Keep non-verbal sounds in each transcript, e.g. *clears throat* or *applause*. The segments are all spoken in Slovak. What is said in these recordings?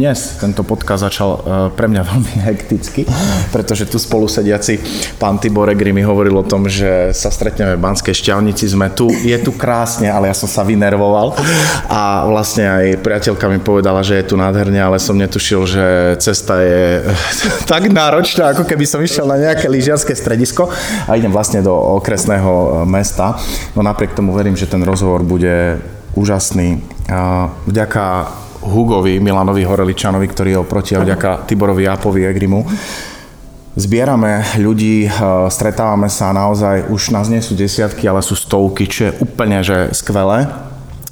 dnes tento podcast začal uh, pre mňa *laughs* veľmi hekticky, pretože tu spolu sediaci pán Tibor Egri mi hovoril o tom, že sa stretneme v Banskej šťavnici, sme tu, je tu krásne, ale ja som sa vynervoval a vlastne aj priateľka mi povedala, že je tu nádherne, ale som netušil, že cesta je *laughs* tak náročná, ako keby som išiel na nejaké lyžiarske stredisko a idem vlastne do okresného mesta. No napriek tomu verím, že ten rozhovor bude úžasný. Vďaka Hugovi, Milanovi Horeličanovi, ktorý je oproti a vďaka Tiborovi Japovi Egrimu. Zbierame ľudí, stretávame sa naozaj, už nás nie sú desiatky, ale sú stovky, čo je úplne že skvelé.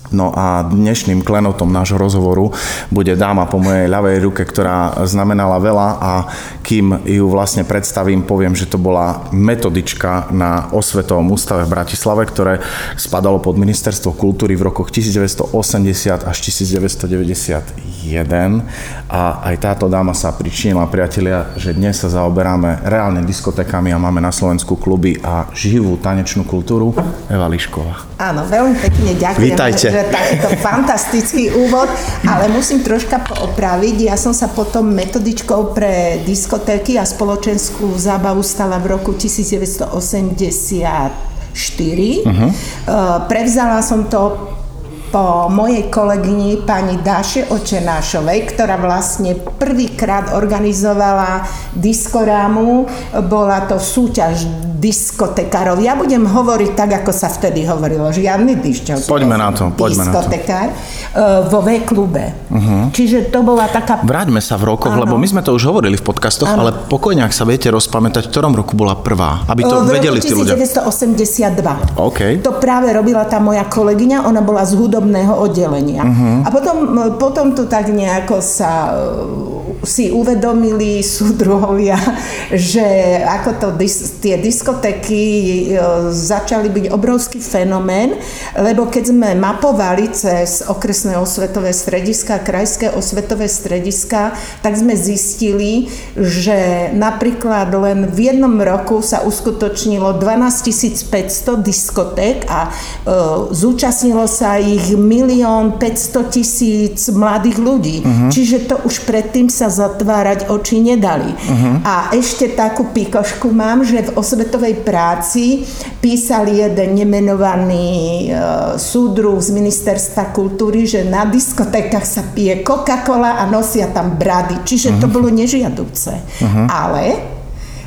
No a dnešným klenotom nášho rozhovoru bude dáma po mojej ľavej ruke, ktorá znamenala veľa a kým ju vlastne predstavím, poviem, že to bola metodička na Osvetovom ústave v Bratislave, ktoré spadalo pod Ministerstvo kultúry v rokoch 1980 až 1991 a aj táto dáma sa pričinila, priatelia, že dnes sa zaoberáme reálne diskotékami a máme na Slovensku kluby a živú tanečnú kultúru. Eva Lišková. Áno, veľmi pekne ďakujem. Vítajte že takýto fantastický úvod, ale musím troška poopraviť. Ja som sa potom metodičkou pre diskotéky a spoločenskú zábavu stala v roku 1984. Uh-huh. Prevzala som to po mojej kolegyni pani Dáše Očenášovej, ktorá vlastne prvýkrát organizovala diskorámu. Bola to súťaž diskotekárov. Ja budem hovoriť tak, ako sa vtedy hovorilo. Žiadny dišťov. Poďme na to, poďme diskotekár, na to. vo V-klube. Uh-huh. Čiže to bola taká... Vráťme sa v rokoch, ano. lebo my sme to už hovorili v podcastoch, ano. ale pokojne, ak sa viete rozpamätať, v ktorom roku bola prvá, aby to v vedeli tí ľudia. 1982. Okay. To práve robila tá moja kolegyňa, ona bola z hudobného oddelenia. Uh-huh. A potom, potom to tak nejako sa si uvedomili súdruhovia, že ako to tie diskotéky e, začali byť obrovský fenomén, lebo keď sme mapovali cez okresné osvetové strediska, krajské osvetové strediska, tak sme zistili, že napríklad len v jednom roku sa uskutočnilo 12 500 diskoték a e, zúčastnilo sa ich milión 500 tisíc mladých ľudí. Uh-huh. Čiže to už predtým sa zatvárať oči nedali. Uh-huh. A ešte takú pikošku mám, že v osvetovej práci písal jeden nemenovaný uh, súdruh z ministerstva kultúry, že na diskotékach sa pije Coca-Cola a nosia tam brady. Čiže uh-huh. to bolo nežiaduce. Uh-huh. Ale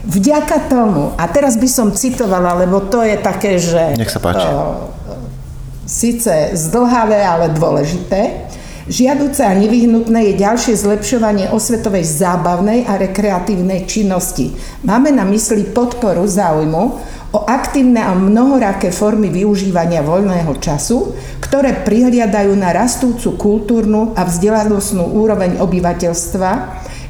vďaka tomu, a teraz by som citovala, lebo to je také, že... Nech sa páči. Uh, síce zdlhavé, ale dôležité. Žiaduce a nevyhnutné je ďalšie zlepšovanie osvetovej zábavnej a rekreatívnej činnosti. Máme na mysli podporu záujmu o aktívne a mnohoraké formy využívania voľného času, ktoré prihliadajú na rastúcu kultúrnu a vzdelanostnú úroveň obyvateľstva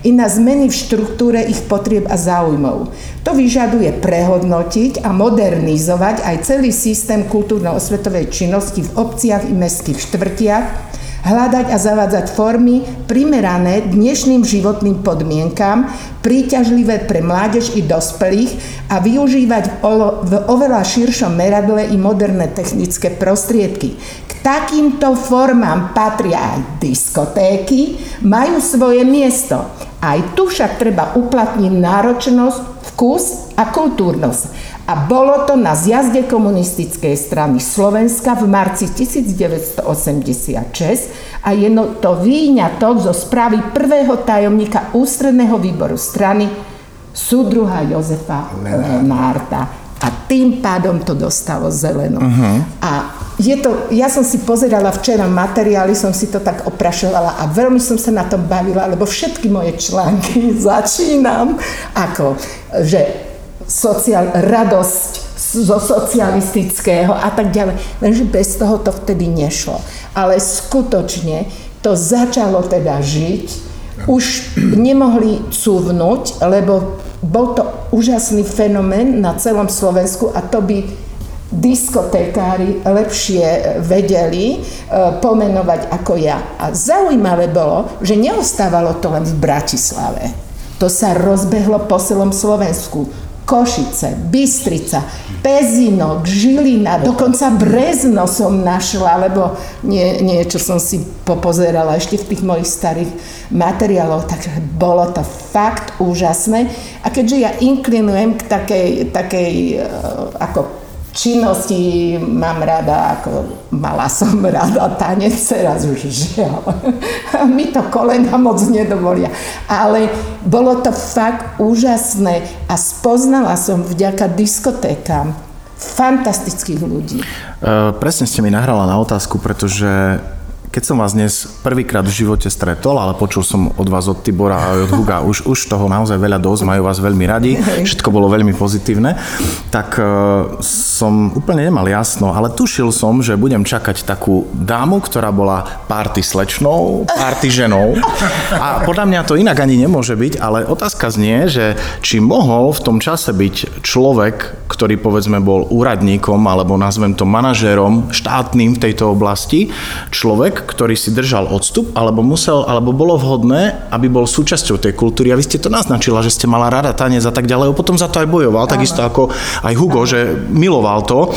i na zmeny v štruktúre ich potrieb a záujmov. To vyžaduje prehodnotiť a modernizovať aj celý systém kultúrno-osvetovej činnosti v obciach i mestských štvrtiach, hľadať a zavádzať formy primerané dnešným životným podmienkam, príťažlivé pre mládež i dospelých a využívať v oveľa širšom meradle i moderné technické prostriedky. K takýmto formám patria aj diskotéky, majú svoje miesto. Aj tu však treba uplatniť náročnosť, vkus a kultúrnosť a bolo to na zjazde komunistickej strany Slovenska v marci 1986 a je to výňatok zo správy prvého tajomníka ústredného výboru strany súdruha Jozefa Lenárta. A tým pádom to dostalo zelenú. Uh-huh. A je to, ja som si pozerala včera materiály, som si to tak oprašovala a veľmi som sa na tom bavila, lebo všetky moje články *laughs* začínam ako, že sociál, radosť zo socialistického a tak ďalej. Lenže bez toho to vtedy nešlo. Ale skutočne to začalo teda žiť, už nemohli cúvnuť, lebo bol to úžasný fenomén na celom Slovensku a to by diskotékári lepšie vedeli e, pomenovať ako ja. A zaujímavé bolo, že neostávalo to len v Bratislave. To sa rozbehlo po celom Slovensku Košice, Bystrica, Pezinok, Žilina, dokonca Brezno som našla, lebo nie, niečo som si popozerala ešte v tých mojich starých materiáloch, takže bolo to fakt úžasné. A keďže ja inklinujem k takej, takej e, ako činnosti mám rada, ako mala som rada tanec, teraz už žiaľ. *laughs* Mi to kolena moc nedovolia. Ale bolo to fakt úžasné a spoznala som vďaka diskotékám fantastických ľudí. Uh, presne ste mi nahrala na otázku, pretože keď som vás dnes prvýkrát v živote stretol, ale počul som od vás, od Tibora a od Huga už, už toho naozaj veľa dosť, majú vás veľmi radi, všetko bolo veľmi pozitívne, tak uh, som úplne nemal jasno, ale tušil som, že budem čakať takú dámu, ktorá bola párty slečnou, párty ženou. A podľa mňa to inak ani nemôže byť, ale otázka znie, že či mohol v tom čase byť človek, ktorý povedzme bol úradníkom alebo nazvem to manažérom štátnym v tejto oblasti, človek, ktorý si držal odstup, alebo musel, alebo bolo vhodné, aby bol súčasťou tej kultúry. A vy ste to naznačila, že ste mala rada tanec a tak ďalej. A potom za to aj bojoval, Áno. takisto ako aj Hugo, Áno. že miloval to.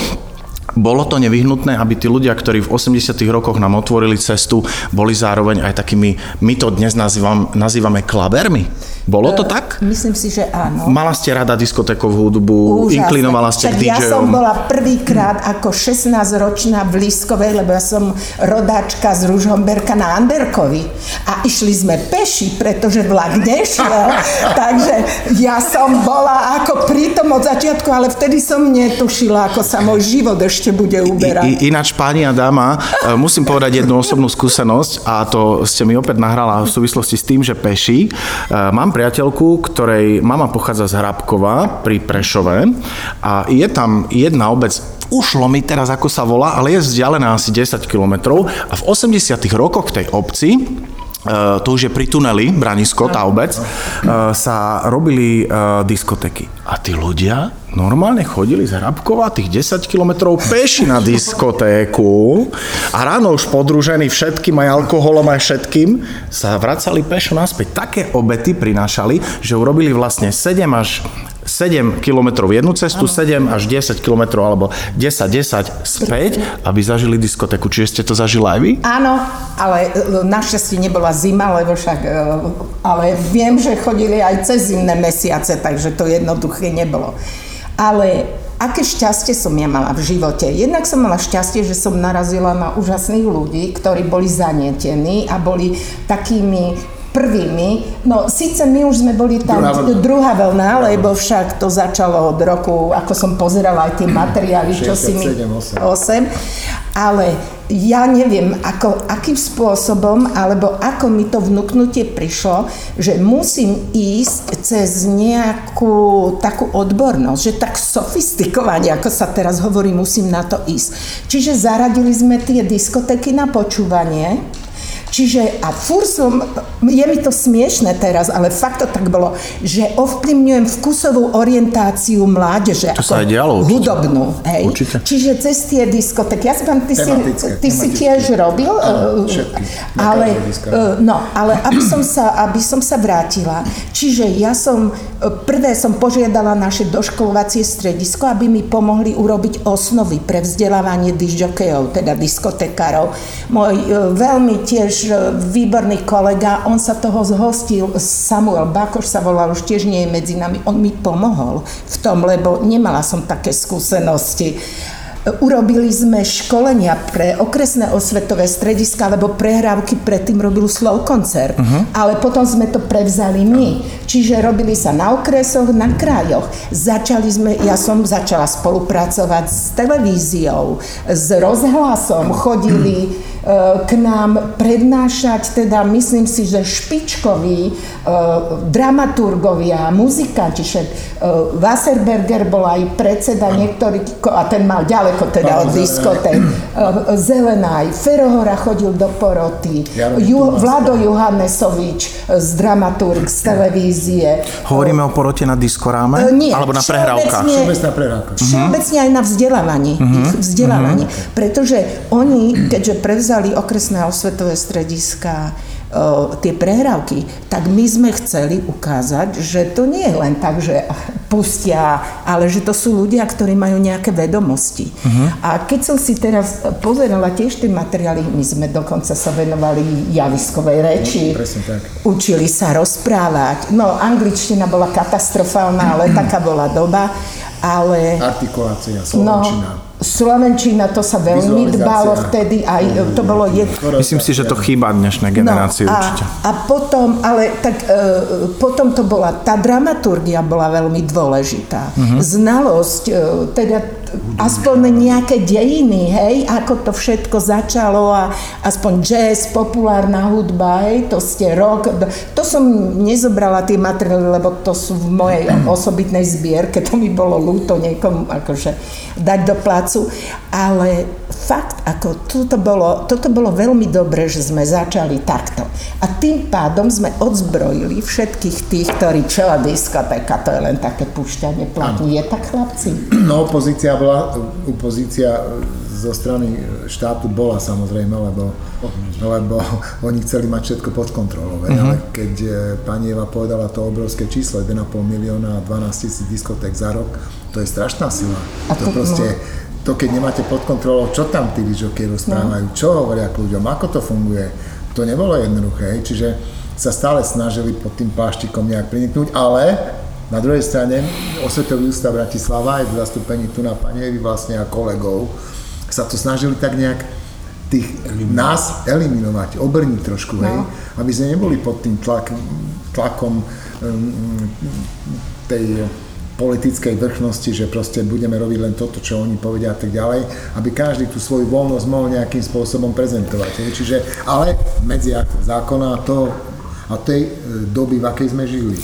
Bolo to nevyhnutné, aby tí ľudia, ktorí v 80 rokoch nám otvorili cestu, boli zároveň aj takými, my to dnes nazývam, nazývame klabermi? Bolo to e, tak? Myslím si, že áno. Mala ste rada diskotékovú hudbu, Úžasné. inklinovala ste k DJom. Ja som bola prvýkrát ako 16-ročná v Lískovej, lebo ja som rodáčka z Ružomberka na Anderkovi. A išli sme peši, pretože vlak nešiel. *laughs* takže ja som bola ako prítom od začiatku, ale vtedy som netušila, ako sa môj život ešte bude uberať. I, ináč, pani a dáma, e, musím povedať jednu osobnú skúsenosť a to ste mi opäť nahrala v súvislosti s tým, že peši. E, mám priateľku, ktorej mama pochádza z Hrabkova pri Prešove. A je tam jedna obec, ušlo mi teraz, ako sa volá, ale je vzdialená asi 10 kilometrov. A v 80 rokoch v tej obci to už je pri tuneli, Branisko, tá obec, uh, sa robili uh, diskotéky. A tí ľudia normálne chodili z Hrabkova tých 10 kilometrov peši na diskotéku a ráno už podružení všetkým, aj alkoholom, aj všetkým, sa vracali pešo naspäť. Také obety prinášali, že urobili vlastne 7 až 7 km jednu cestu, ano. 7 až 10 km alebo 10-10 späť, aby zažili diskotéku. Čiže ste to zažili aj vy? Áno, ale e, našťastie nebola zima, lebo však, e, ale viem, že chodili aj cez zimné mesiace, takže to jednoduché nebolo. Ale aké šťastie som ja mala v živote. Jednak som mala šťastie, že som narazila na úžasných ľudí, ktorí boli zanietení a boli takými prvými. No síce my už sme boli tam druhá vlna, druhá vlna lebo však to začalo od roku, ako som pozerala aj tie materiály, 67, čo si mi... 8. 8. Ale ja neviem, ako, akým spôsobom, alebo ako mi to vnúknutie prišlo, že musím ísť cez nejakú takú odbornosť, že tak sofistikovane, ako sa teraz hovorí, musím na to ísť. Čiže zaradili sme tie diskotéky na počúvanie, Čiže a fur som, je mi to smiešne teraz, ale fakt to tak bolo, že ovplyvňujem vkusovú orientáciu mládeže. To sa aj dialo určite. Hudobnú, hej. Určite. Čiže cez tie diskotéky. Ja si vám, ty, si, ty si tiež robil, Áno, všetky, ale, e, no, ale aby som, sa, aby som sa vrátila, čiže ja som, prvé som požiadala naše doškolovacie stredisko, aby mi pomohli urobiť osnovy pre vzdelávanie disjokejov, teda diskotekárov. Môj veľmi tiež výborný kolega, on sa toho zhostil, Samuel Bakoš sa volal, už tiež nie je medzi nami, on mi pomohol v tom, lebo nemala som také skúsenosti. Urobili sme školenia pre okresné osvetové strediska, lebo prehrávky predtým robil Slow koncert, uh-huh. ale potom sme to prevzali my. Čiže robili sa na okresoch, na krajoch. Začali sme, ja som začala spolupracovať s televíziou, s rozhlasom, chodili *clears throat* k nám prednášať, teda myslím si, že špičkoví uh, dramaturgovia, muzikanti, uh, Wasserberger bol aj predseda niektorý, a ten mal ďaleko teda od diskotek, uh, Zelenaj, Ferohora chodil do poroty, Ju, Vlado Johannesovič z dramaturg z televízie. Hovoríme o porote na diskoráme? Uh, nie, alebo na prehrávkach? Všeobecná prehrávka. Všeobecne aj na vzdelávaní. Uh-huh. vzdelávaní. Uh-huh. Pretože oni, keďže prevzali okresné osvetové strediska, tie prehrávky, tak my sme chceli ukázať, že to nie je len tak, že pustia, ale že to sú ľudia, ktorí majú nejaké vedomosti. Uh-huh. A keď som si teraz pozerala tiež tie materiály, my sme dokonca sa venovali javiskovej reči, no, tak. učili sa rozprávať. No, angličtina bola katastrofálna, ale *clears throat* taká bola doba. Ale... Artikulácia, slovenčina. No, Slovenčina, to sa veľmi dbalo vtedy, aj to bolo jedno. Myslím si, že to chýba dnešnej no, generácii no, a, určite. A potom, ale tak e, potom to bola, tá dramaturgia bola veľmi dôležitá. Uh-huh. Znalosť, e, teda aspoň nejaké dejiny, hej, ako to všetko začalo a aspoň jazz, populárna hudba, hej, to ste rok, to som nezobrala tie materiály, lebo to sú v mojej *clears throat* osobitnej zbierke, to mi bolo ľúto niekomu akože dať do placu, ale fakt, ako toto bolo, toto bolo veľmi dobré, že sme začali takto. A tým pádom sme odzbrojili všetkých tých, ktorí čo diskotéka, to je len také púšťanie platní. Je tak, chlapci? No, opozícia bola, opozícia zo strany štátu bola samozrejme, lebo, lebo oni chceli mať všetko pod kontrolou. Ale keď e, pani Eva povedala to obrovské číslo, 1,5 milióna a 12 tisíc diskotek za rok, to je strašná sila. A to, to proste, no to keď nemáte pod kontrolou, čo tam tí výžoky rozprávajú, no. čo hovoria k ľuďom, ako to funguje, to nebolo jednoduché, čiže sa stále snažili pod tým pláštikom nejak priniknúť, ale na druhej strane Osvetový ústav Bratislava aj v zastúpení tu na Panievi vlastne a kolegov sa to snažili tak nejak tých eliminovať. nás eliminovať, obrniť trošku, no. hej, aby sme neboli pod tým tlak, tlakom um, tej politickej vrchnosti, že proste budeme robiť len toto, čo oni povedia a tak ďalej, aby každý tú svoju voľnosť mohol nejakým spôsobom prezentovať. Čiže, ale medzi zákona to a tej e, doby, v akej sme žili.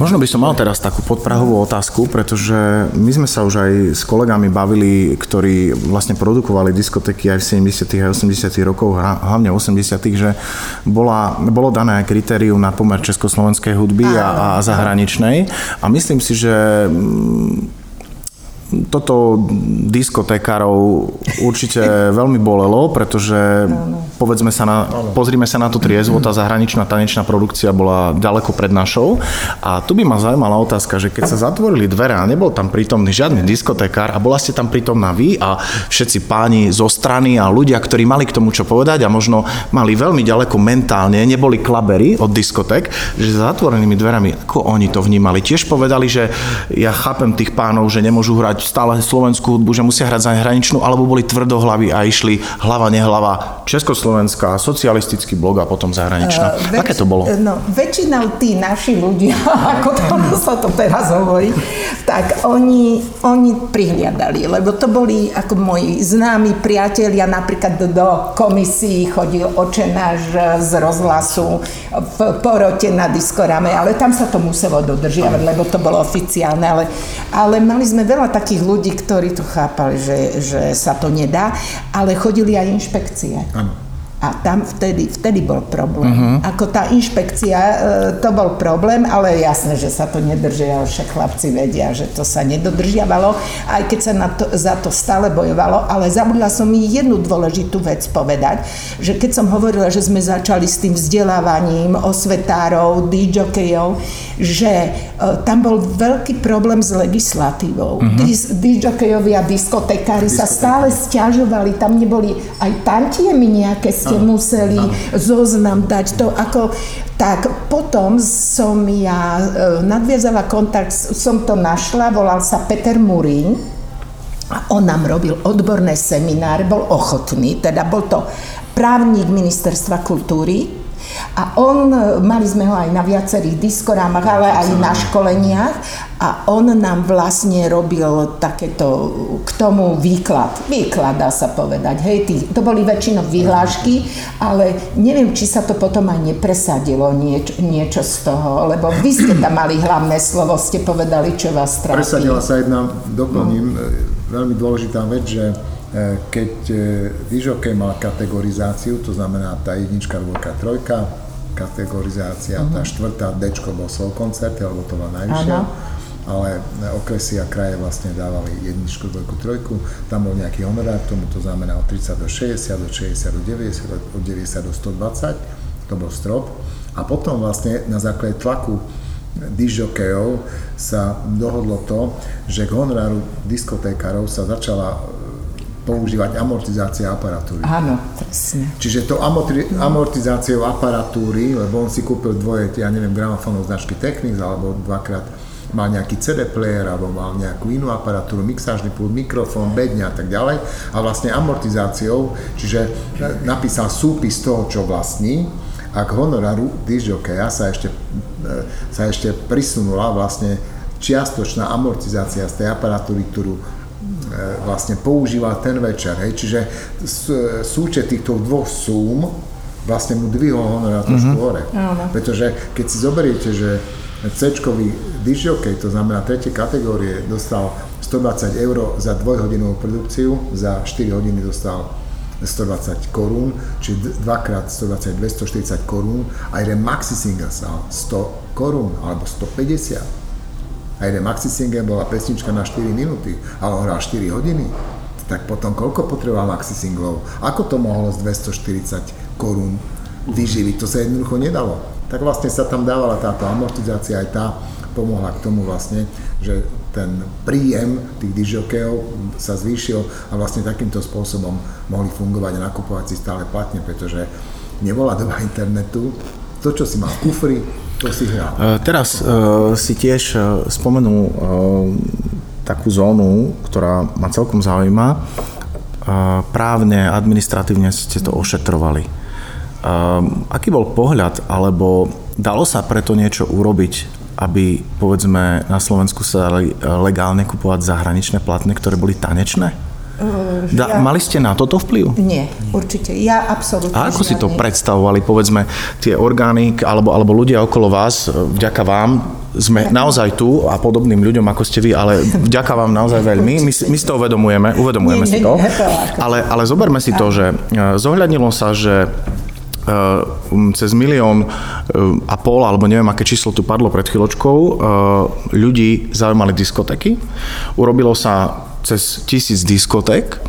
Možno by som mal teraz takú podprahovú otázku, pretože my sme sa už aj s kolegami bavili, ktorí vlastne produkovali diskotéky aj v 70. a 80. rokoch, hlavne 80. že bola, bolo dané kritérium na pomer československej hudby a, a zahraničnej. A myslím si, že toto diskotékárov určite *laughs* veľmi bolelo, pretože povedzme sa na, pozrime sa na to triezvo, tá zahraničná tanečná produkcia bola ďaleko pred našou. A tu by ma zaujímala otázka, že keď sa zatvorili dvere a nebol tam prítomný žiadny diskotékár a bola ste tam prítomná vy a všetci páni zo strany a ľudia, ktorí mali k tomu čo povedať a možno mali veľmi ďaleko mentálne, neboli klabery od diskotek, že za zatvorenými dverami, ako oni to vnímali. Tiež povedali, že ja chápem tých pánov, že nemôžu hrať stále slovenskú hudbu, že musia hrať zahraničnú, alebo boli tvrdohlaví a išli hlava, nehlava, československá, socialistický blok a potom zahraničná. Uh, väč- Aké to bolo? No, väčšinou tí naši ľudia, *laughs* ako to *laughs* sa to teraz hovorí, tak oni, oni prihliadali, lebo to boli ako moji známi priatelia, napríklad do komisí chodil očenáš z rozhlasu v porote na diskorame, ale tam sa to muselo dodržiavať, lebo to bolo oficiálne, ale, ale mali sme veľa takých ľudí, ktorí to chápali, že, že sa to nedá, ale chodili aj inšpekcie. Ano. A tam vtedy, vtedy bol problém. Uh-huh. Ako tá inšpekcia, e, to bol problém, ale jasné, že sa to nedržiavalo, však chlapci vedia, že to sa nedodržiavalo, aj keď sa na to, za to stále bojovalo, ale zabudla som mi jednu dôležitú vec povedať, že keď som hovorila, že sme začali s tým vzdelávaním osvetárov, DJokejov, že uh, tam bol veľký problém s legislatívou. Uh-huh. DJokejovia a diskotekári sa stále stiažovali, tam neboli aj tantiemy nejaké ste museli zoznam dať. To ako, tak potom som ja e, nadviazala kontakt, som to našla, volal sa Peter Murín. A on nám robil odborné semináre, bol ochotný, teda bol to právnik ministerstva kultúry, a on, mali sme ho aj na viacerých diskorámach, ale aj na školeniach a on nám vlastne robil takéto k tomu výklad. Výklad dá sa povedať. Hej, tý, to boli väčšinou vyhlášky, ale neviem, či sa to potom aj nepresadilo nieč, niečo z toho, lebo vy ste tam mali hlavné slovo, ste povedali, čo vás trápi. Presadila sa jedna, doplním, no. veľmi dôležitá vec, že keď e, výžokej mal kategorizáciu, to znamená tá jednička, dvojka, trojka, kategorizácia, uh-huh. tá štvrtá Dčko bol slow koncert, alebo to bola najvyššia. Uh-huh ale okresy a kraje vlastne dávali jedničku, dvojku, trojku, tam bol nejaký honorár tomu, to znamená od 30 do 60, od 60 do 90, od 90 do 120, to bol strop. A potom vlastne na základe tlaku disjokejov sa dohodlo to, že k honoráru diskotékarov sa začala e, používať amortizácia aparatúry. Áno, presne. Čiže to amorti- amortizáciou aparatúry, lebo on si kúpil dvoje, ja neviem, gramofónov značky Technics, alebo dvakrát mal nejaký CD player, alebo mal nejakú inú aparatúru, mixážny pult, mikrofón, bedňa a tak ďalej. A vlastne amortizáciou, čiže napísal súpis toho, čo vlastní, a k honoráru disjokeja sa ešte, e, sa ešte prisunula vlastne čiastočná amortizácia z tej aparatúry, ktorú vlastne používal ten večer. Hej. Čiže súčet týchto dvoch súm vlastne mu dvihol honorár trošku mm-hmm. hore. Pretože keď si zoberiete, že C-čkový disjokej, to znamená tretie kategórie, dostal 120 eur za dvojhodinovú produkciu, za 4 hodiny dostal 120 korún, čiže dvakrát 120, 240 korún a jeden maxi single stal 100 korún alebo 150. A jeden maxi single bola pesnička na 4 minúty, ale on hral 4 hodiny. Tak potom koľko potreboval maxi singlov? Ako to mohlo z 240 korún vyživiť? To sa jednoducho nedalo. Tak vlastne sa tam dávala táto amortizácia, aj tá pomohla k tomu vlastne, že ten príjem tých dižokejov sa zvýšil a vlastne takýmto spôsobom mohli fungovať a nakupovať si stále platne, pretože nebola doba internetu. To, čo si mal v kufri, to si hral. E, teraz uh, si tiež uh, spomenul uh, takú zónu, ktorá ma celkom zaujíma. Uh, právne, administratívne ste to ošetrovali. Uh, aký bol pohľad, alebo dalo sa preto niečo urobiť, aby povedzme na Slovensku sa dali legálne kupovať zahraničné platne, ktoré boli tanečné? Uh, da, ja... Mali ste na toto vplyv? Nie, určite. Ja absolútne A ako si to predstavovali, povedzme, tie orgány alebo, alebo ľudia okolo vás, vďaka vám, sme naozaj tu a podobným ľuďom, ako ste vy, ale vďaka vám naozaj veľmi. My, my si to uvedomujeme, uvedomujeme nie, si to. Nie, ale, ale zoberme si to, že e, zohľadnilo sa, že Eh, um, cez milión a pol, alebo neviem, aké číslo tu padlo pred chvíľočkou, ľudí zaujímali diskotéky. Urobilo sa cez tisíc diskoték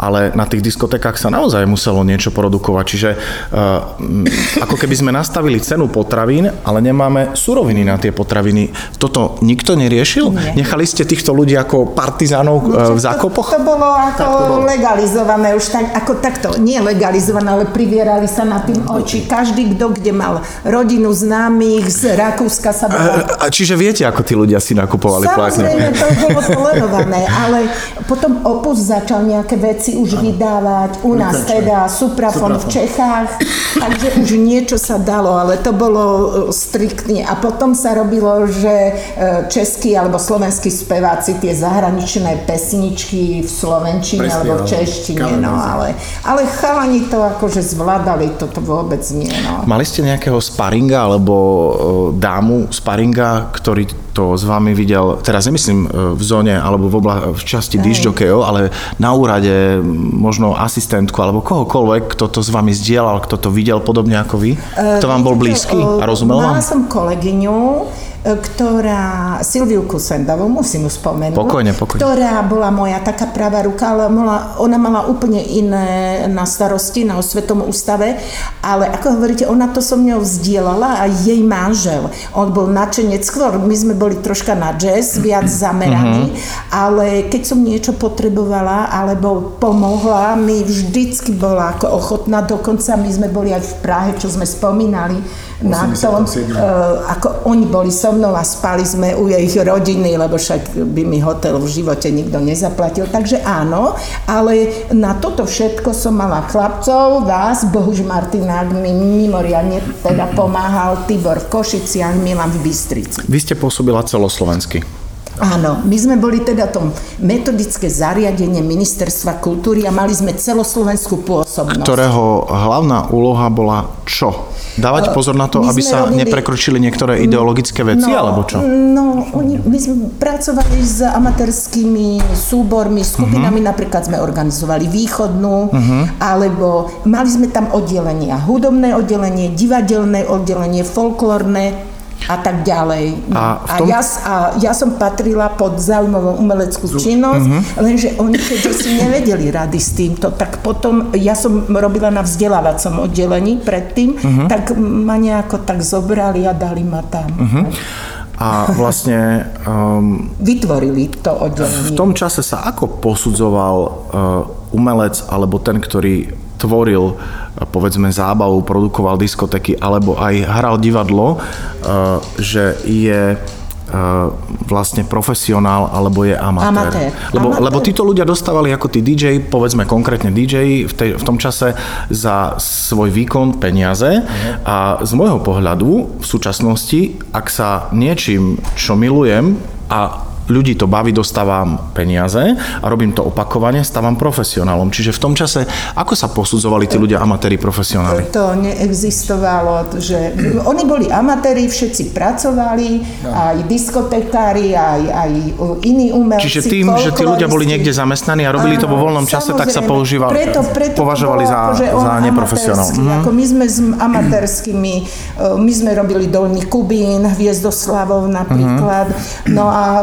ale na tých diskotekách sa naozaj muselo niečo produkovať. Čiže uh, ako keby sme nastavili cenu potravín, ale nemáme suroviny na tie potraviny. Toto nikto neriešil? Nie. Nechali ste týchto ľudí ako partizánov uh, v zákopoch? To, to bolo ako to bolo. legalizované už tak, ako takto, nie legalizované, ale privierali sa na tým oči. Každý, kto kde mal rodinu známych z Rakúska sa bol... A, čiže viete, ako tí ľudia si nakupovali Samozrejme, to bolo tolerované, ale potom Opus začal nejaké veci si už vydávať. U nás teda Suprafon v Čechách, takže už niečo sa dalo, ale to bolo e, striktne. A potom sa robilo, že e, českí alebo slovenskí speváci tie zahraničné pesničky v slovenčine Presne, alebo v češtine, no ale, ale chalani to akože zvládali, toto vôbec nie. No. Mali ste nejakého sparinga alebo e, dámu sparinga, ktorý to s vami videl, teraz nemyslím v zóne alebo v, obla, v časti disjokejov, ale na úrade možno asistentku alebo kohokoľvek, kto to s vami zdieľal, kto to videl podobne ako vy? Kto vám bol blízky a rozumel vám? Mala som kolegyňu, ktorá, Silviu Kusendovú, musím ju spomenúť, pokojne, pokojne. ktorá bola moja taká pravá ruka, ale mala, ona mala úplne iné na starosti na osvetom ústave, ale ako hovoríte, ona to so mňou vzdielala a jej manžel, on bol načenec skôr, my sme boli troška na jazz, viac zameraní, mm-hmm. ale keď som niečo potrebovala alebo pomohla, mi vždycky bola ako ochotná, dokonca my sme boli aj v Prahe, čo sme spomínali, na tom, uh, ako oni boli so mnou a spali sme u ich rodiny, lebo však by mi hotel v živote nikto nezaplatil. Takže áno, ale na toto všetko som mala chlapcov, vás, Bohuž Martinák mi mimoriadne teda pomáhal, Tibor v Košiciach, Milan v Bystrici. Vy ste pôsobila celoslovensky. Áno, my sme boli teda tom metodické zariadenie Ministerstva kultúry a mali sme celoslovenskú pôsobnosť. Ktorého hlavná úloha bola čo? Dávať pozor na to, aby sa robili... neprekročili niektoré ideologické veci, no, alebo čo? No, oni, my sme pracovali s amatérskými súbormi, skupinami, uh-huh. napríklad sme organizovali východnú, uh-huh. alebo mali sme tam oddelenia, hudobné oddelenie, divadelné oddelenie, folklórne, a tak ďalej. A v A, tom- ja, a ja som patrila pod zaujímavú umeleckú činnosť, Mhm. lenže oni keďže si nevedeli rady s týmto, tak potom ja som robila na vzdelávacom oddelení predtým, Mhm. tak ma nejako tak zobrali a dali ma tam. Mhm. A vlastne um, Vytvorili to oddelenie. v tom čase sa ako posudzoval uh, umelec alebo ten, ktorý tvoril uh, povedzme zábavu, produkoval diskotéky alebo aj hral divadlo, uh, že je uh, vlastne profesionál alebo je amatér. Amatér. Lebo, Amatér. lebo títo ľudia dostávali ako tí DJ, povedzme konkrétne DJ v, tej, v tom čase za svoj výkon peniaze a z môjho pohľadu v súčasnosti, ak sa niečím, čo milujem a ľudí to baví, dostávam peniaze a robím to opakovane, stávam profesionálom. Čiže v tom čase, ako sa posudzovali tí ľudia amatéri, profesionáli? To neexistovalo, že oni boli amatéri, všetci pracovali, aj diskotekári, aj, aj iní umelci. Čiže tým, že tí ľudia boli niekde zamestnaní a robili to vo voľnom čase, tak sa používali, preto, preto to považovali za, akože za neprofesionál. Mhm. Ako my sme s amatérskými, e, my sme robili Dolný Kubín, Hviezdoslavov napríklad, Mhm. no a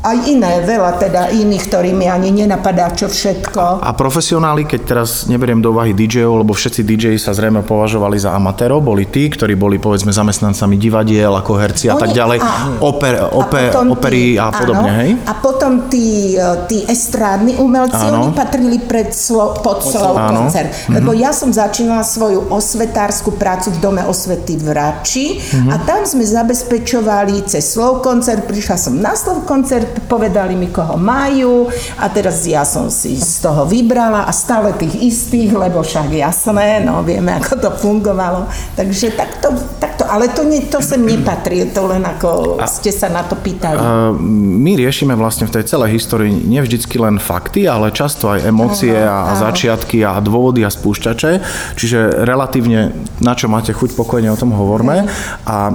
aj iné, veľa teda iných, ktorými ani nenapadá čo všetko. A profesionáli, keď teraz neberiem do úvahy DJ-ov, lebo všetci DJ sa zrejme považovali za amatérov, boli tí, ktorí boli povedzme zamestnancami divadiel, ako herci a tak Oni- ďalej, a- oper, oper, potom opery tí- a podobne, áno, hej? A potom tí, e, tí estrádni umelci, Áno. oni patrili pred slo, pod slov Áno. Koncert. Lebo ja som začínala svoju osvetárskú prácu v Dome osvety v Rači Mhm. a tam sme zabezpečovali cez slov koncert, prišla som na slov koncert, povedali mi, koho majú a teraz ja som si z toho vybrala a stále tých istých, lebo však jasné, no vieme, ako to fungovalo. Takže takto, takto ale to, nie, to sem nepatrí, to len ako ste sa na to pýtali. A my riešime vlastne v tej celej histórii nie vždycky len fakty, ale často aj emócie a, a začiatky a dôvody a spúšťače, čiže relatívne na čo máte chuť, pokojne o tom hovorme. A e,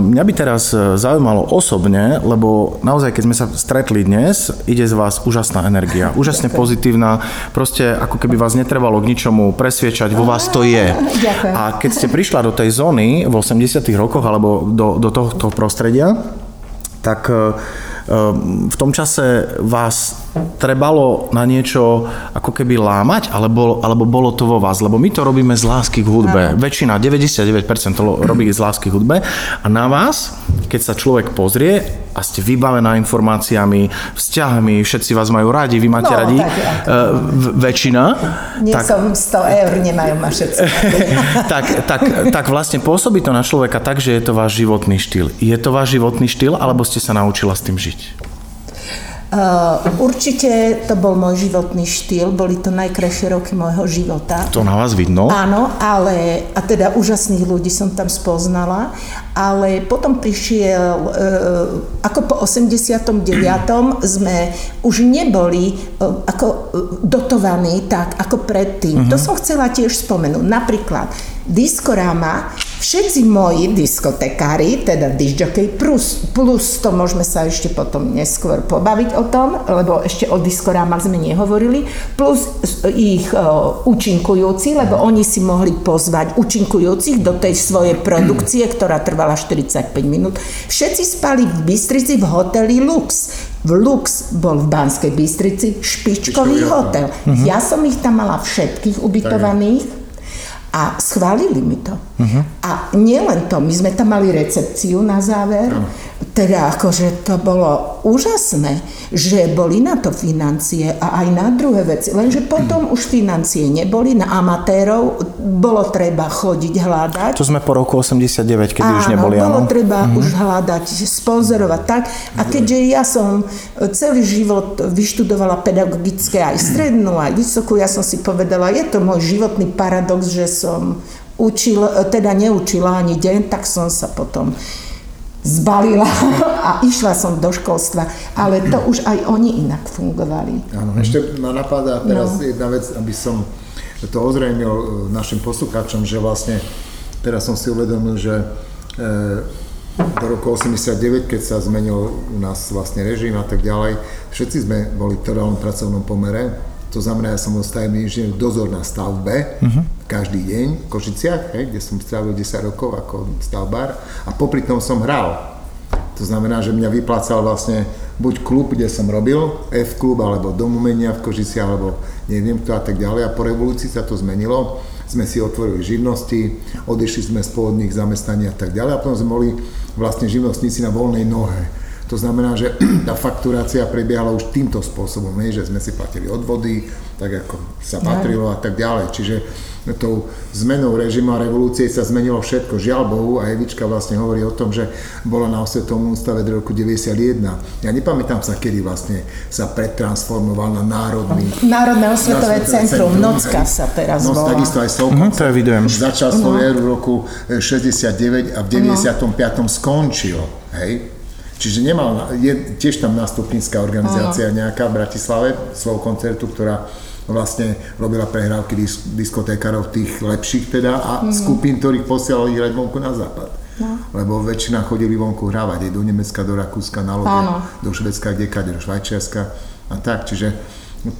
mňa by teraz e, zaujímalo osobne, lebo naozaj, keď sme sa stretli dnes, ide z vás úžasná energia, úžasne pozitívna, proste ako keby vás netrebalo k ničomu presviečať, vo vás to je. A keď ste prišla do tej zóny v 80 rokoch alebo do, do tohto prostredia, tak e, e, v tom čase vás trebalo na niečo ako keby lámať, alebo, alebo bolo to vo vás? Lebo my to robíme z lásky k hudbe. Väčšina, 99% to robí z lásky k hudbe. A na vás, keď sa človek pozrie a ste vybavená informáciami, vzťahmi, všetci vás majú radi, vy máte No, radi, tak v- väčšina, Nie tak, som 100 eur, nemajú ma všetci. *laughs* tak, tak, tak vlastne pôsobí to na človeka tak, že je to váš životný štýl. Je to váš životný štýl, alebo ste sa naučila s tým žiť? Uh, určite to bol môj životný štýl, boli to najkrajšie roky môjho života. To na vás vidno. Áno, ale, a teda úžasných ľudí som tam spoznala, ale potom prišiel, e, ako po 89. sme už neboli e, ako e, dotovaní tak, ako predtým. To som chcela tiež spomenúť. Napríklad Diskorama, všetci moji diskotekári, teda disjokej plus, plus, to môžeme sa ešte potom neskôr pobaviť o tom, lebo ešte o diskorámach sme nehovorili, plus ich e, účinkujúci, lebo oni si mohli pozvať účinkujúcich do tej svojej produkcie, ktorá trvala 45 minút. Všetci spali v Bystrici v hoteli Lux. V Lux bol v Banskej Bystrici špičkový hotel. Ja som ich tam mala všetkých ubytovaných a schválili mi to. A nielen to, my sme tam mali recepciu na záver, teda akože to bolo úžasné, že boli na to financie a aj na druhé veci. Lenže potom už financie neboli, na amatérov bolo treba chodiť hľadať. To sme po roku 89, kedy už neboli, bolo áno? treba už hľadať, sponzorovať tak. A keďže ja som celý život vyštudovala pedagogické aj strednú, aj vysokú, ja som si povedala, je to môj životný paradox, že som učil, teda neučila ani deň, tak som sa potom zbalila *laughs* a išla som do školstva, ale to už aj oni inak fungovali. Áno, ešte ma napadá teraz No. jedna vec, aby som to ozrejmil e, našim poslucháčom, že vlastne teraz som si uvedomil, že e, do roku 89, keď sa zmenil u nás vlastne režim a tak ďalej, všetci sme boli v trvalom pracovnom pomere, to znamená, ja som bol stavebný inžinier, dozor na stavbe každý deň v Košiciach, hej, kde som strávil 10 rokov ako stavbár a popri tom som hral. To znamená, že mňa vyplácal vlastne buď klub, kde som robil, F klub, alebo Dom umenia v Kožici, alebo neviem kto a tak ďalej. A po revolúcii sa to zmenilo. Sme si otvorili živnosti, odišli sme z pôvodných zamestnaní a tak ďalej. A potom sme boli vlastne živnostníci na voľnej nohe. To znamená, že *clears throat* tá fakturácia prebiehala už týmto spôsobom, že sme si platili odvody, tak ako sa patrilo a tak ďalej. Čiže tou zmenou režimu a revolúcie sa zmenilo všetko. Žiaľ Bohu, a Evička vlastne hovorí o tom, že bola na osvetovom ústave do roku 91. Ja nepamätám sa, kedy vlastne sa pretransformoval na Národný... Národné osvetové centrum, centrum Nocka sa teraz Noc, volá. takisto aj Slovko. Uh-huh, to je vidujem. Začal svoju éru v roku 69 a v 95. Uh-huh. skončil. Hej? Čiže nemal, je tiež tam nástupnícká organizácia uh-huh. nejaká v Bratislave, svojho koncertu, ktorá vlastne robila prehrávky disk, diskotékarov tých lepších teda a mm. skupín, ktorých posielali hrať vonku na západ. No. Lebo väčšina chodili vonku hrávať aj do Nemecka, do Rakúska, na lode, do Švedska, kde kade, do Švajčiarska a tak. Čiže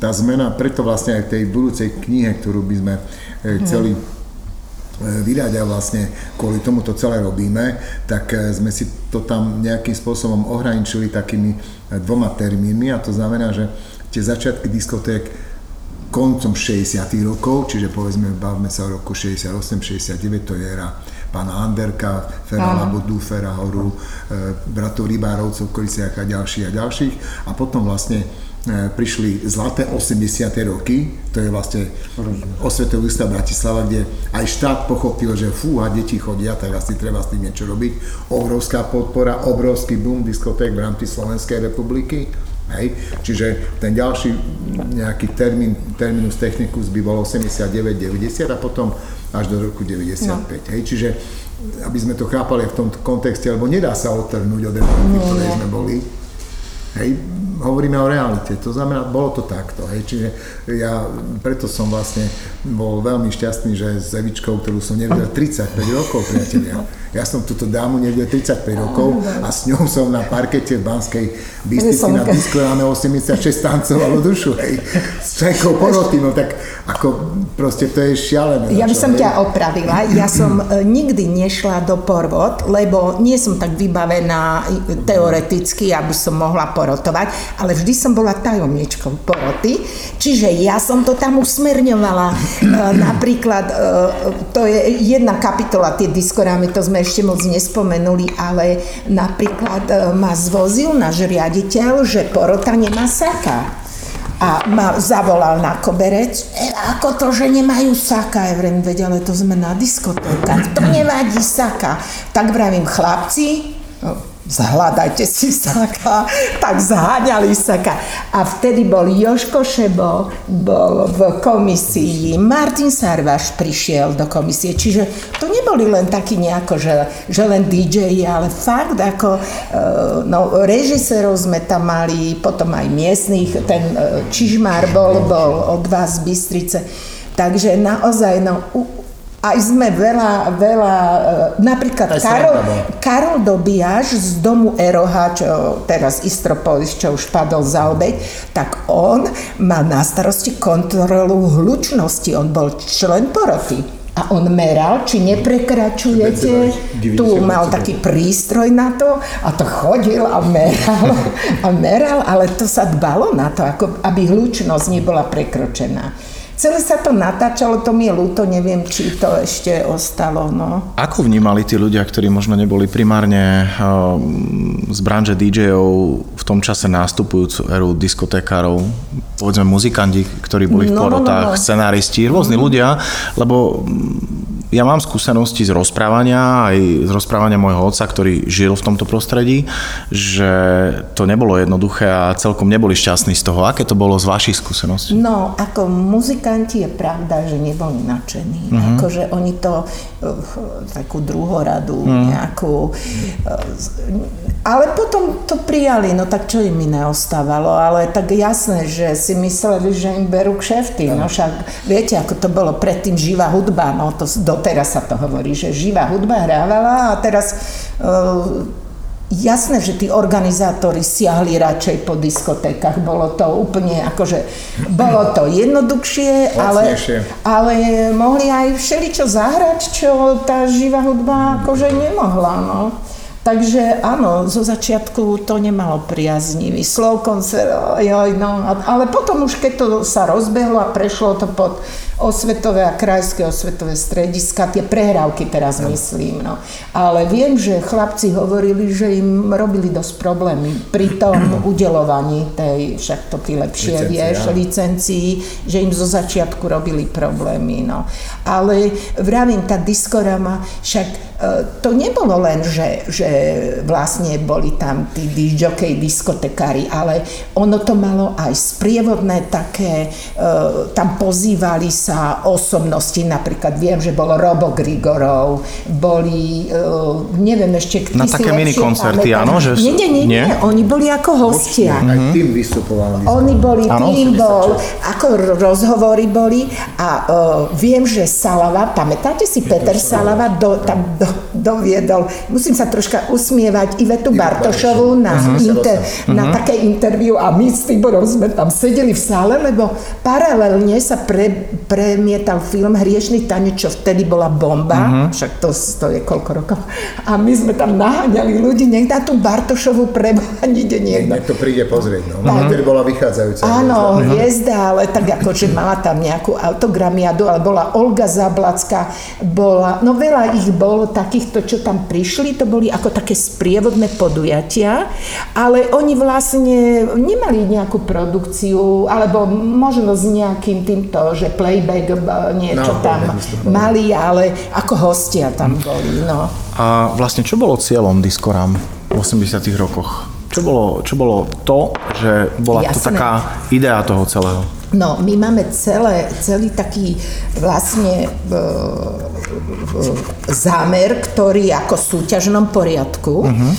tá zmena, preto vlastne aj v tej budúcej knihe, ktorú by sme mm. chceli e, vydať a vlastne kvôli tomu to celé robíme, tak e, sme si to tam nejakým spôsobom ohraničili takými dvoma termínmi a to znamená, že tie začiatky diskoték koncom 60. rokov, čiže povedzme, bavme sa o roku 68-69, to je era pána Anderka, Fera Labodu, Fera Horu, e, bratov Rybárovcov, Koliciach a ďalších a ďalších. A potom vlastne e, prišli zlaté 80. roky, to je vlastne osvetový ústav Bratislava, kde aj štát pochopil, že fú, a deti chodia, tak asi treba s tým niečo robiť. Obrovská podpora, obrovský boom diskoték v rámci Slovenskej republiky Hej? Čiže ten ďalší nejaký termín, terminus technicus by bol 89-90 a potom až do roku 95. No. Hej? Čiže aby sme to chápali v tom kontexte, lebo nedá sa odtrhnúť od Európy, no, ktorej sme boli. Hej? hovoríme o realite. To znamená, bolo to takto. Hej. Čiže ja preto som vlastne bol veľmi šťastný, že s Evičkou, ktorú som nevidel *laughs* 35 rokov, priatelia. Ja som túto dámu nevidel 35 rokov a s ňou som na parkete v Banskej Bystrici na disku 86 tancovalo dušu. Hej. S členkou poroty, no tak ako proste to je šialené. Ja by som hej. ťa opravila. Ja som *clears throat* e, nikdy nešla do porvod, lebo nie som tak vybavená teoreticky, aby som mohla porotovať ale vždy som bola tajomničkou poroty, čiže ja som to tam usmerňovala. E, napríklad, e, to je jedna kapitola, tie diskorámy, to sme ešte moc nespomenuli, ale napríklad e, ma zvozil náš riaditeľ, že porota nemá saka a ma zavolal na koberec, ako to, že nemajú saka, ja vrem, ale to sme na diskotékach, to nevadí saka. Tak vravím, chlapci, zahľadajte si saka, tak zháňali saka. A vtedy bol Joško Šebo, bol v komisii, Martin Sarvaš prišiel do komisie, čiže to neboli len takí nejako, že, že len DJ, ale fakt ako, e, no, režisérov sme tam mali, potom aj miestných, ten e, Čižmár bol, bol od vás z Bystrice. Takže naozaj, no, aj sme veľa, veľa, e, napríklad Karol, Karol Dobiaš z domu Eroha, čo teraz Istropolis, čo už padol za obeď, tak on má na starosti kontrolu hlučnosti, on bol člen poroty. A on meral, či neprekračujete. Tu mal taký prístroj na to a to chodil a meral *laughs* a meral, ale to sa dbalo na to, ako, aby hlučnosť nebola prekročená. Celé sa to natáčalo, to mi je ľúto, neviem, či to ešte ostalo. No. Ako vnímali tí ľudia, ktorí možno neboli primárne uh, z branže DJ-ov v tom čase nástupujúcu eru diskotékárov, povedzme muzikanti, ktorí boli v no, porotách, no, no, no. scenáristi, rôzni mm. ľudia, lebo ja mám skúsenosti z rozprávania, aj z rozprávania môjho otca, ktorý žil v tomto prostredí, že to nebolo jednoduché a celkom neboli šťastní z toho. Aké to bolo z vašich skúseností? No, ako muzikanti je pravda, že neboli nadšení. Uh-huh. Akože oni to uh, takú druhoradu uh-huh. nejakú... Uh, ale potom to prijali, no tak čo im iné ostávalo, ale tak jasné, že si mysleli, že im berú kšefty, no však viete, ako to bolo predtým živá hudba, no to do doteraz sa to hovorí, že živá hudba hrávala a teraz uh, Jasné, že tí organizátori siahli radšej po diskotékach, bolo to úplne akože, bolo to jednoduchšie, ale, ale mohli aj všeličo zahrať, čo tá živá hudba akože nemohla, no. Takže áno, zo začiatku to nemalo priaznivý slov koncert, joj, no, ale potom už keď to sa rozbehlo a prešlo to pod osvetové a krajské osvetové strediska, tie prehrávky teraz myslím. No. Ale viem, že chlapci hovorili, že im robili dosť problémy pri tom *clears throat* udelovaní tej, však to ty lepšie vieš, licencií, že im zo začiatku robili problémy. No. Ale vravím, tá diskorama, však e, to nebolo len, že, že vlastne boli tam tí disjokej, diskotekári, ale ono to malo aj sprievodné také, e, tam pozývali sa osobnosti, napríklad viem, že bol Robo Grigorov, boli, uh, neviem ešte... Na také mini koncerty, áno? Že... Nie, nie, nie, nie, oni boli ako hostia. Aj tým vystupovali. Oni boli, ano? tým bol, ako rozhovory boli a uh, viem, že Salava, pamätáte si, Peter Salava do, tam do, doviedol, musím sa troška usmievať, Ivetu Bartošovú na, uh-huh. inter, uh-huh. na také interviu a my s Tiborom sme tam sedeli v sále, lebo paralelne sa pre, pre premietal film Hriešný tanec, čo vtedy bola bomba, uh-huh. však to, to je koľko rokov. A my sme tam naháňali ľudí, nech na tú Bartošovú preboha ide niekto. Nech to príde pozrieť, no. Tak. Vtedy bola vychádzajúca. Áno, hviezda, hviezda ale tak ako, že mala tam nejakú autogramiadu, ale bola Olga Zablacka, bola, no veľa ich bolo takýchto, čo tam prišli, to boli ako také sprievodné podujatia, ale oni vlastne nemali nejakú produkciu, alebo možno s nejakým týmto, že play playback, niečo no, tam mali, ale ako hostia tam boli. No. A vlastne čo bolo cieľom Diskoram v 80 rokoch? Čo bolo, čo bolo to, že bola Jasné. to taká idea toho celého? No, my máme celé, celý taký vlastne e, e, zámer, ktorý ako v súťažnom poriadku, uh-huh. e,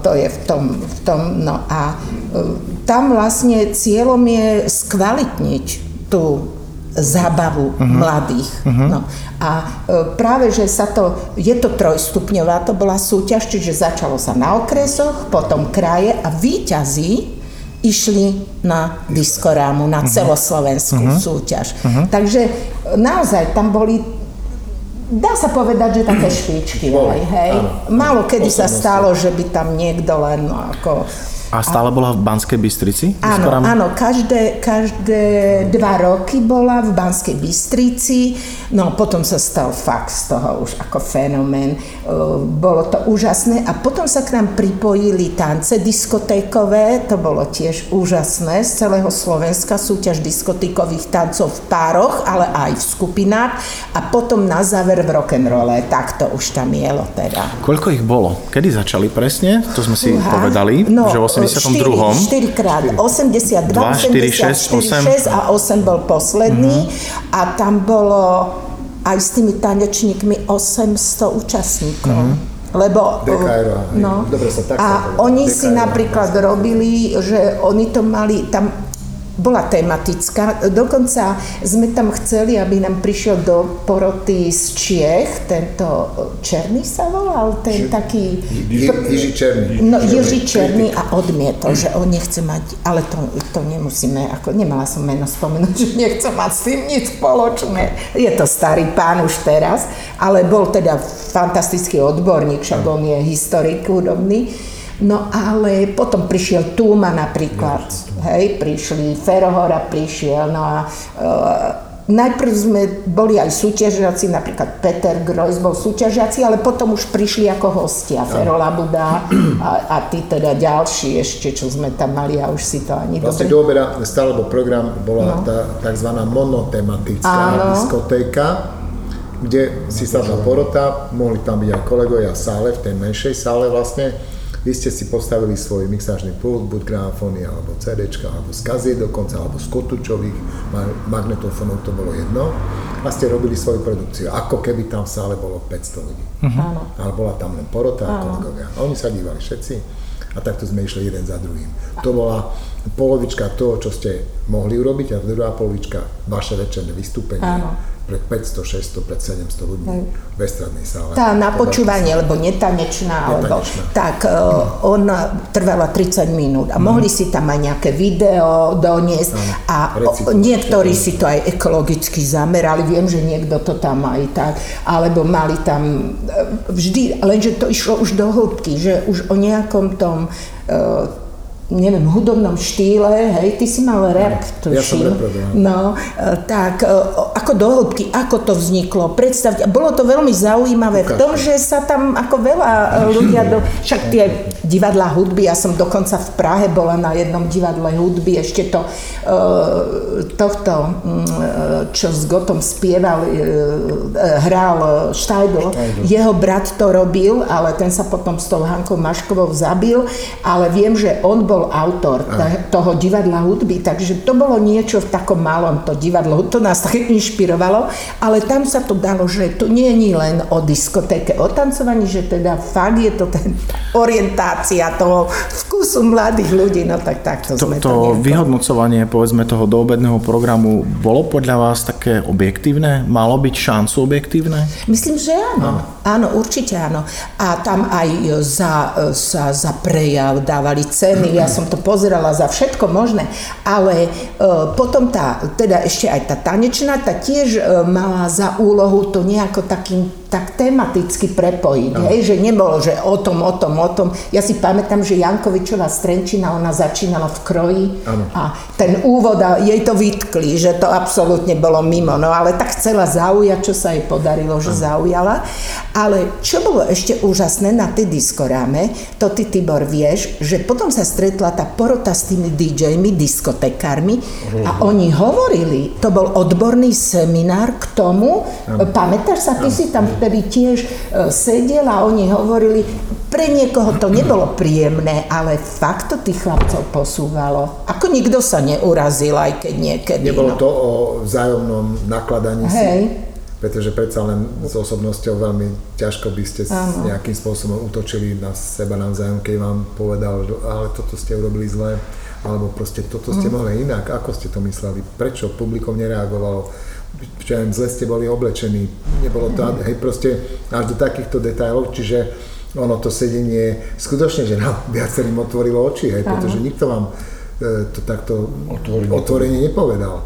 to je v tom, v tom, no a e, tam vlastne cieľom je skvalitniť tú zábavu uh-huh. mladých. Uh-huh. No. A e, práve, že sa to, je to trojstupňová, to bola súťaž, čiže začalo sa na okresoch, potom kraje a výťazí išli na diskorámu, na uh-huh. celoslovenskú uh-huh. súťaž. Uh-huh. Takže naozaj tam boli Dá sa povedať, že také špičky boli, hej. Málo kedy sa stalo, že by tam niekto len no, ako a stále bola v Banskej Bystrici? Áno, áno, každé, každé dva roky bola v Banskej Bystrici, no potom sa stal fakt z toho už ako fenomén. Bolo to úžasné a potom sa k nám pripojili tance diskotékové, to bolo tiež úžasné, z celého Slovenska súťaž diskotékových tancov v pároch, ale aj v skupinách a potom na záver v rock'n'rolle, tak to už tam jelo teda. Koľko ich bolo? Kedy začali presne? To sme si Uha. povedali, no, že 82. 4, krát, 82, 2, 4, 6, 8. 6 a 8 bol posledný mm-hmm. a tam bolo aj s tými tanečníkmi 800 účastníkov. Mm-hmm. Lebo, DKR, no, Dobre sa tak a oni DKR, si napríklad robili, že oni to mali, tam bola tematická. Dokonca sme tam chceli, aby nám prišiel do poroty z Čiech, tento Černý sa volal, ten Či, taký... Jiži Černý. No, Jiži Černý a odmietol, že on nechce mať, ale to, to nemusíme, ako nemala som meno spomenúť, *laughs* že nechce mať s tým nič spoločné. Je to starý pán už teraz, ale bol teda fantastický odborník, však on je historik hudobný. No ale potom prišiel Túma napríklad, hej, prišli, Ferohora prišiel, no a e, Najprv sme boli aj súťažiaci, napríklad Peter Grojs bol súťažiaci, ale potom už prišli ako hostia, Fero Labuda a, a tí teda ďalší ešte, čo sme tam mali a už si to ani vlastne dobre... do obeda stále bol program, bola no. tá tzv. monotematická Áno. diskotéka, kde si sadla porota, mohli tam byť aj kolegovia v sále, v tej menšej sále vlastne, vy ste si postavili svoj mixážny pult, buď gramofóny, alebo CD, alebo z dokonca, alebo z kotúčových magnetofónov, to bolo jedno. A ste robili svoju produkciu, ako keby tam v sále bolo 500 ľudí. Uh-huh. Ale bola tam len porota a kolegovia. A oni sa dívali všetci a takto sme išli jeden za druhým. To bola polovička toho, čo ste mohli urobiť a druhá polovička vaše večerné vystúpenie. Áno pred 500, 600, pred 700 ľuďmi Hej. v estradnej sále. Tá na počúvanie, lebo netanečná, alebo tak uh, on trvala 30 minút. A mm. mohli si tam aj nejaké video doniesť. Ano, a o, niektorí si to aj ekologicky zamerali, viem, že niekto to tam aj tak, alebo mali tam e, vždy, lenže to išlo už do hĺbky, že už o nejakom tom uh, neviem, hudobnom štýle, hej, ty si mal rap, ja som No, e, tak e, ako do hĺbky, ako to vzniklo, predstavte, bolo to veľmi zaujímavé v tom, že sa tam ako veľa e, ľudia, do, však tie divadlá hudby, ja som dokonca v Prahe bola na jednom divadle hudby, ešte to tohto, mm, čo s Gotom spieval, hral Štajdl, jeho brat to robil, ale ten sa potom s tou Hankou Maškovou zabil, ale viem, že on bol bol autor toho divadla hudby, takže to bolo niečo v takom malom, to divadlo, to nás tak inšpirovalo, ale tam sa to dalo, že to nie je len o diskotéke, o tancovaní, že teda fakt je to ten orientácia toho vkusu mladých ľudí, no tak takto to, sme to. To vyhodnocovanie, povedzme, toho doobedného programu bolo podľa vás také objektívne? Malo byť šancu objektívne? Myslím, že áno. áno. Áno, určite áno. A tam aj za, za, za prejav dávali ceny, ja som to pozerala za všetko možné, ale e, potom tá, teda ešte aj tá tanečná, tá tiež e, mala za úlohu to nejako takým tak tematicky prepojiť, no. hej, že nebolo, že o tom, o tom, o tom. Ja si pamätám, že Jankovičová Strenčina, ona začínala v kroji ano. a ten úvod, a jej to vytkli, že to absolútne bolo mimo, no ale tak chcela zaujať, čo sa jej podarilo, že ano. zaujala. Ale čo bolo ešte úžasné na tej diskoráme, to ty Tibor vieš, že potom sa stretla tá porota s tými DJmi, diskotekármi a oni hovorili, to bol odborný seminár k tomu, ano. pamätáš sa, ty ano. si tam vtedy tiež e, sedel a oni hovorili, pre niekoho to nebolo príjemné, ale fakt to tých chlapcov posúvalo. Ako nikto sa neurazil, aj keď niekedy. Nebolo no. to o vzájomnom nakladaní Hej. si pretože predsa len s osobnosťou veľmi ťažko by ste ano. nejakým spôsobom utočili na seba navzájom, keď vám povedal, ale toto ste urobili zle, alebo proste toto ste mm. mohli inak, ako ste to mysleli, prečo publikom nereagovalo čo ja zle ste boli oblečení. Nebolo to, hej, proste až do takýchto detailov, čiže ono to sedenie skutočne, že nám *laughs* viacerým otvorilo oči, hej, pretože nikto vám e, to takto otvorenie, otvorenie nepovedal.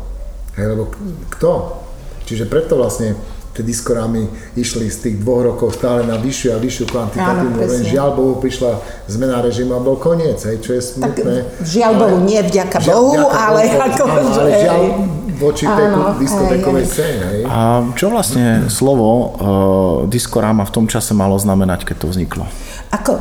Hej, lebo kto? Čiže preto vlastne tie diskorámy išli z tých dvoch rokov stále na vyššiu a vyššiu kvantitatívnu len žiaľ Bohu prišla zmena režimu a bol koniec, hej, čo je smutné. Tak, žiaľ Bohu, nie vďaka Bohu, vďaka ale Bohu, ako... Áno, ale žiaľ, voči tej diskotekovej scéne. Hej. A čo vlastne slovo uh, diskoráma v tom čase malo znamenať, keď to vzniklo? Ako,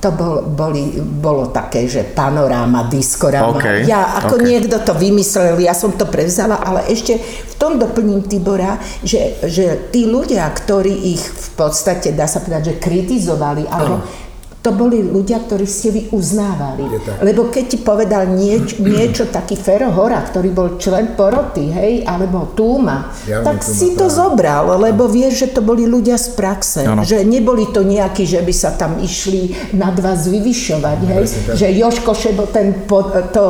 to bol, boli, bolo také, že panoráma, diskoráma. Okay, ja, ako okay. niekto to vymyslel, ja som to prevzala, ale ešte v tom doplním Tibora, že, že tí ľudia, ktorí ich v podstate, dá sa povedať, že kritizovali, alebo to boli ľudia, ktorí ste vy uznávali. Lebo keď ti povedal nieč, *clears throat* niečo, taký Fero Hora, ktorý bol člen poroty, hej, alebo Túma, ja tak si to zobral, lebo vieš, že to boli ľudia z praxe. Ano. Že neboli to nejakí, že by sa tam išli nad vás vyvyšovať, hej. Že Joško Šebo ten po, to,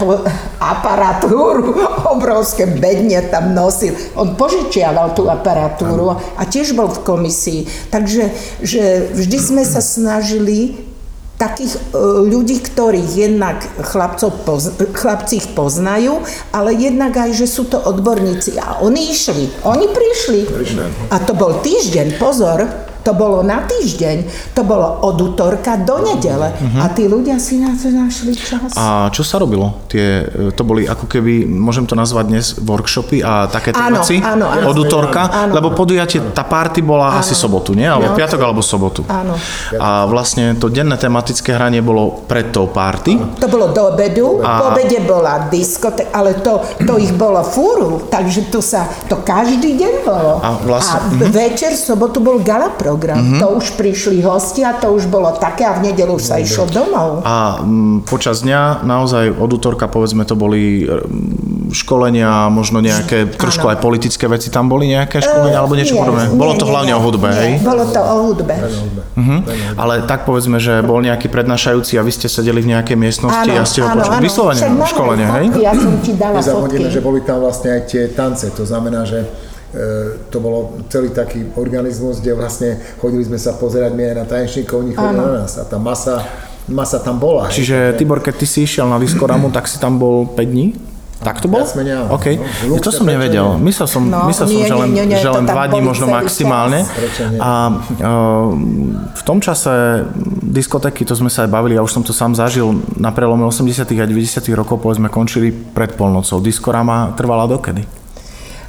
po, aparatúru, *laughs* obrovské bedne tam nosil. On požičiaval tú aparatúru ano. a tiež bol v komisii. Takže že vždy sme sa *clears throat* snažili takých e, ľudí, ktorých jednak chlapcov poz, chlapci ich poznajú, ale jednak aj, že sú to odborníci. A oni išli, oni prišli. A to bol týždeň, pozor, to bolo na týždeň, to bolo od útorka do nedele uh-huh. a tí ľudia si na to našli čas. A čo sa robilo? Tie, to boli ako keby, môžem to nazvať dnes, workshopy a takéto áno, veci? Áno, áno. Od útorka? Áno. Lebo podujatie, tá party bola áno. asi sobotu, nie? Alebo no. piatok alebo sobotu. Áno. A vlastne to denné tematické hranie bolo pred tou party? To bolo do obedu, a... po obede bola diskote, ale to, to ich bolo fúru, takže to sa, to každý deň bolo. A, vlastne, a uh-huh. večer, sobotu bol gala program. Mm-hmm. To už prišli hostia, to už bolo také a v nedelu už sa išlo domov. A m, počas dňa naozaj od útorka povedzme to boli m, školenia, možno nejaké, trošku aj politické veci tam boli nejaké školenia, alebo niečo Nie, podobné. nie, Bolo to nie, hlavne nie, o hudbe, nie, hej? Bolo to o hudbe. Mhm. Ale tak povedzme, že bol nejaký prednášajúci a vy ste sedeli v nejakej miestnosti a ste ho počuli. Vyslovene máme školenie, hej? Ja som ti dala fotky. že boli tam vlastne aj tie tance, to znamená, že e, to bolo celý taký organizmus, kde vlastne chodili sme sa pozerať my aj na tanečníkov, oni chodili na nás a tá masa, masa tam bola. hej. Čiže Tibor, keď ty si išiel na Diskoramu, tak si tam bol 5 dní? Tak to bolo? Viac menej áno. No, to som nevedel. Myslel som, No, myslel som nie, že len, nie, nie, že len 2 dní možno maximálne. A uh, v tom čase diskotéky, to sme sa aj bavili, ja už som to sám zažil, na prelome 80 a 90 rokov, povedzme, končili pred polnocou. Diskorama trvala dokedy?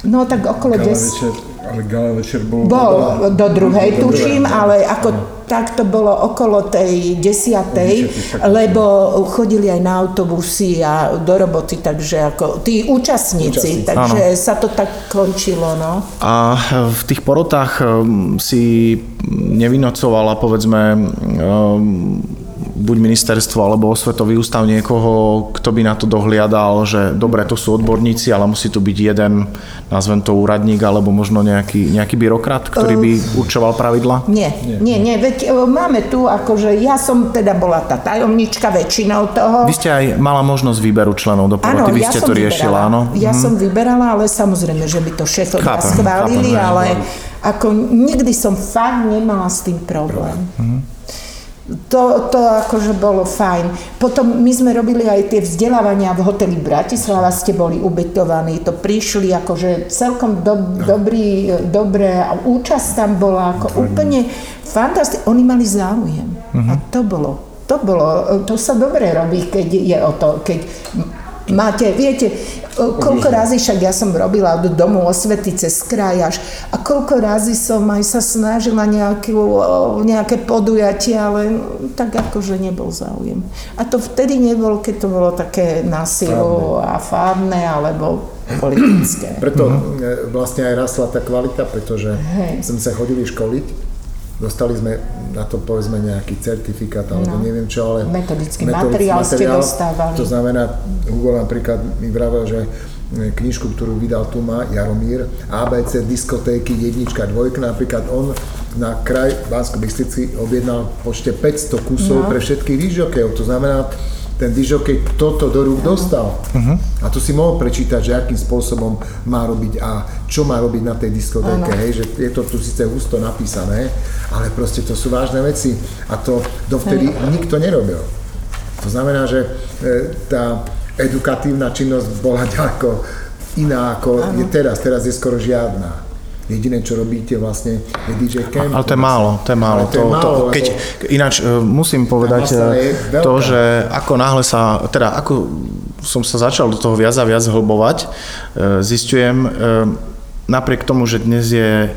No tak okolo Gala 10. večer, ale gala večer bol... Bol do druhej, tuším, ale ako tak to bolo okolo tej desiatej, lebo chodili aj na autobusy a do roboty, takže ako tí účastníci, Účastníci. takže sa to tak končilo, no. A v tých porotách um, si nevynocovala, povedzme, um, buď ministerstvo alebo osvetový ústav niekoho, kto by na to dohliadal, že dobre, to sú odborníci, ale musí tu byť jeden, nazvem to úradník, alebo možno nejaký, nejaký byrokrat, ktorý by určoval pravidla? Nie, nie, nie, veď e, máme tu, akože ja som teda bola tá tajomnička väčšinou toho. Vy ste aj mala možnosť výberu členov do poroty, vy ste to riešila, áno? Ja som vyberala, ale samozrejme, že by to šéfovia schválili, chápem, ale ako nikdy som fakt nemala s tým problém. To, to akože bolo fajn. Potom my sme robili aj tie vzdelávania v hoteli Bratislava, ste boli ubytovaní, to prišli akože celkom do, dobrý, dobré a účasť tam bola ako úplne fantastické. Oni mali záujem. A to bolo, to bolo, to sa dobre robí, keď je o to, keď Máte, viete, koľko razy však ja som robila od domu osvety cez kraj až a koľko razy som aj sa snažila nejakú, nejaké podujatie, ale tak akože nebol záujem. A to vtedy nebol, keď to bolo také nasilu a fárne alebo politické. Preto e, vlastne aj rastla tá kvalita, pretože Hej. sme sa chodili školiť, dostali sme na to povedzme nejaký certifikát alebo No. neviem čo, ale Metodický materiál ste dostávali. To znamená, Hugo napríklad mi vravel, že e, knižku, ktorú vydal tu má Jaromír, ABC diskotéky jednička, dvojka, napríklad on na kraj Bansko Bystrici objednal v počte 500 kusov No. pre všetkých dižokejov. To znamená, ten dižokej toto do rúk dostal. Mhm. A tu si mohol prečítať, že akým spôsobom má robiť a čo má robiť na tej diskotéke. Hej, že je to tu síce husto napísané, ale proste to sú vážne veci a to dovtedy nikto nerobil. To znamená, že e, tá edukatívna činnosť bola *laughs* ďaleko iná ako je teraz. Teraz je skoro žiadna. Jediné, čo robíte vlastne, je DJ Camp. Ale to je málo, to je málo. To je To, málo, to, lebo- keď, ináč e, musím povedať e, to, že ako náhle sa, teda ako som sa začal do toho viac a viac hlbovať, e, zistujem, napriek tomu, že dnes je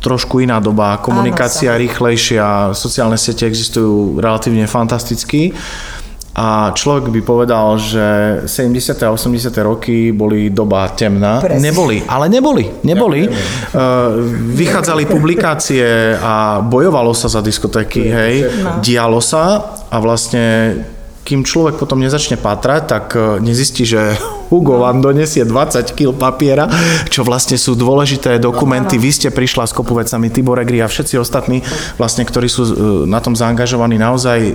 trošku iná doba, komunikácia Áno, rýchlejšia, sociálne siete existujú relatívne fantasticky, a človek by povedal, že 70. a 80. roky boli doba temná. Presne. Neboli, ale neboli, neboli. Uh, vychádzali publikácie a bojovalo sa za diskotéky, hej. No. Dialo sa a vlastne kým človek potom nezačne patrať, tak eh, nezistí, že Hugo vám donesie 20 kg papiera, čo vlastne sú dôležité dokumenty. Vy ste prišla s kopu vecami, Tibor Egri a všetci ostatní, vlastne, ktorí sú eh, na tom zaangažovaní, naozaj eh,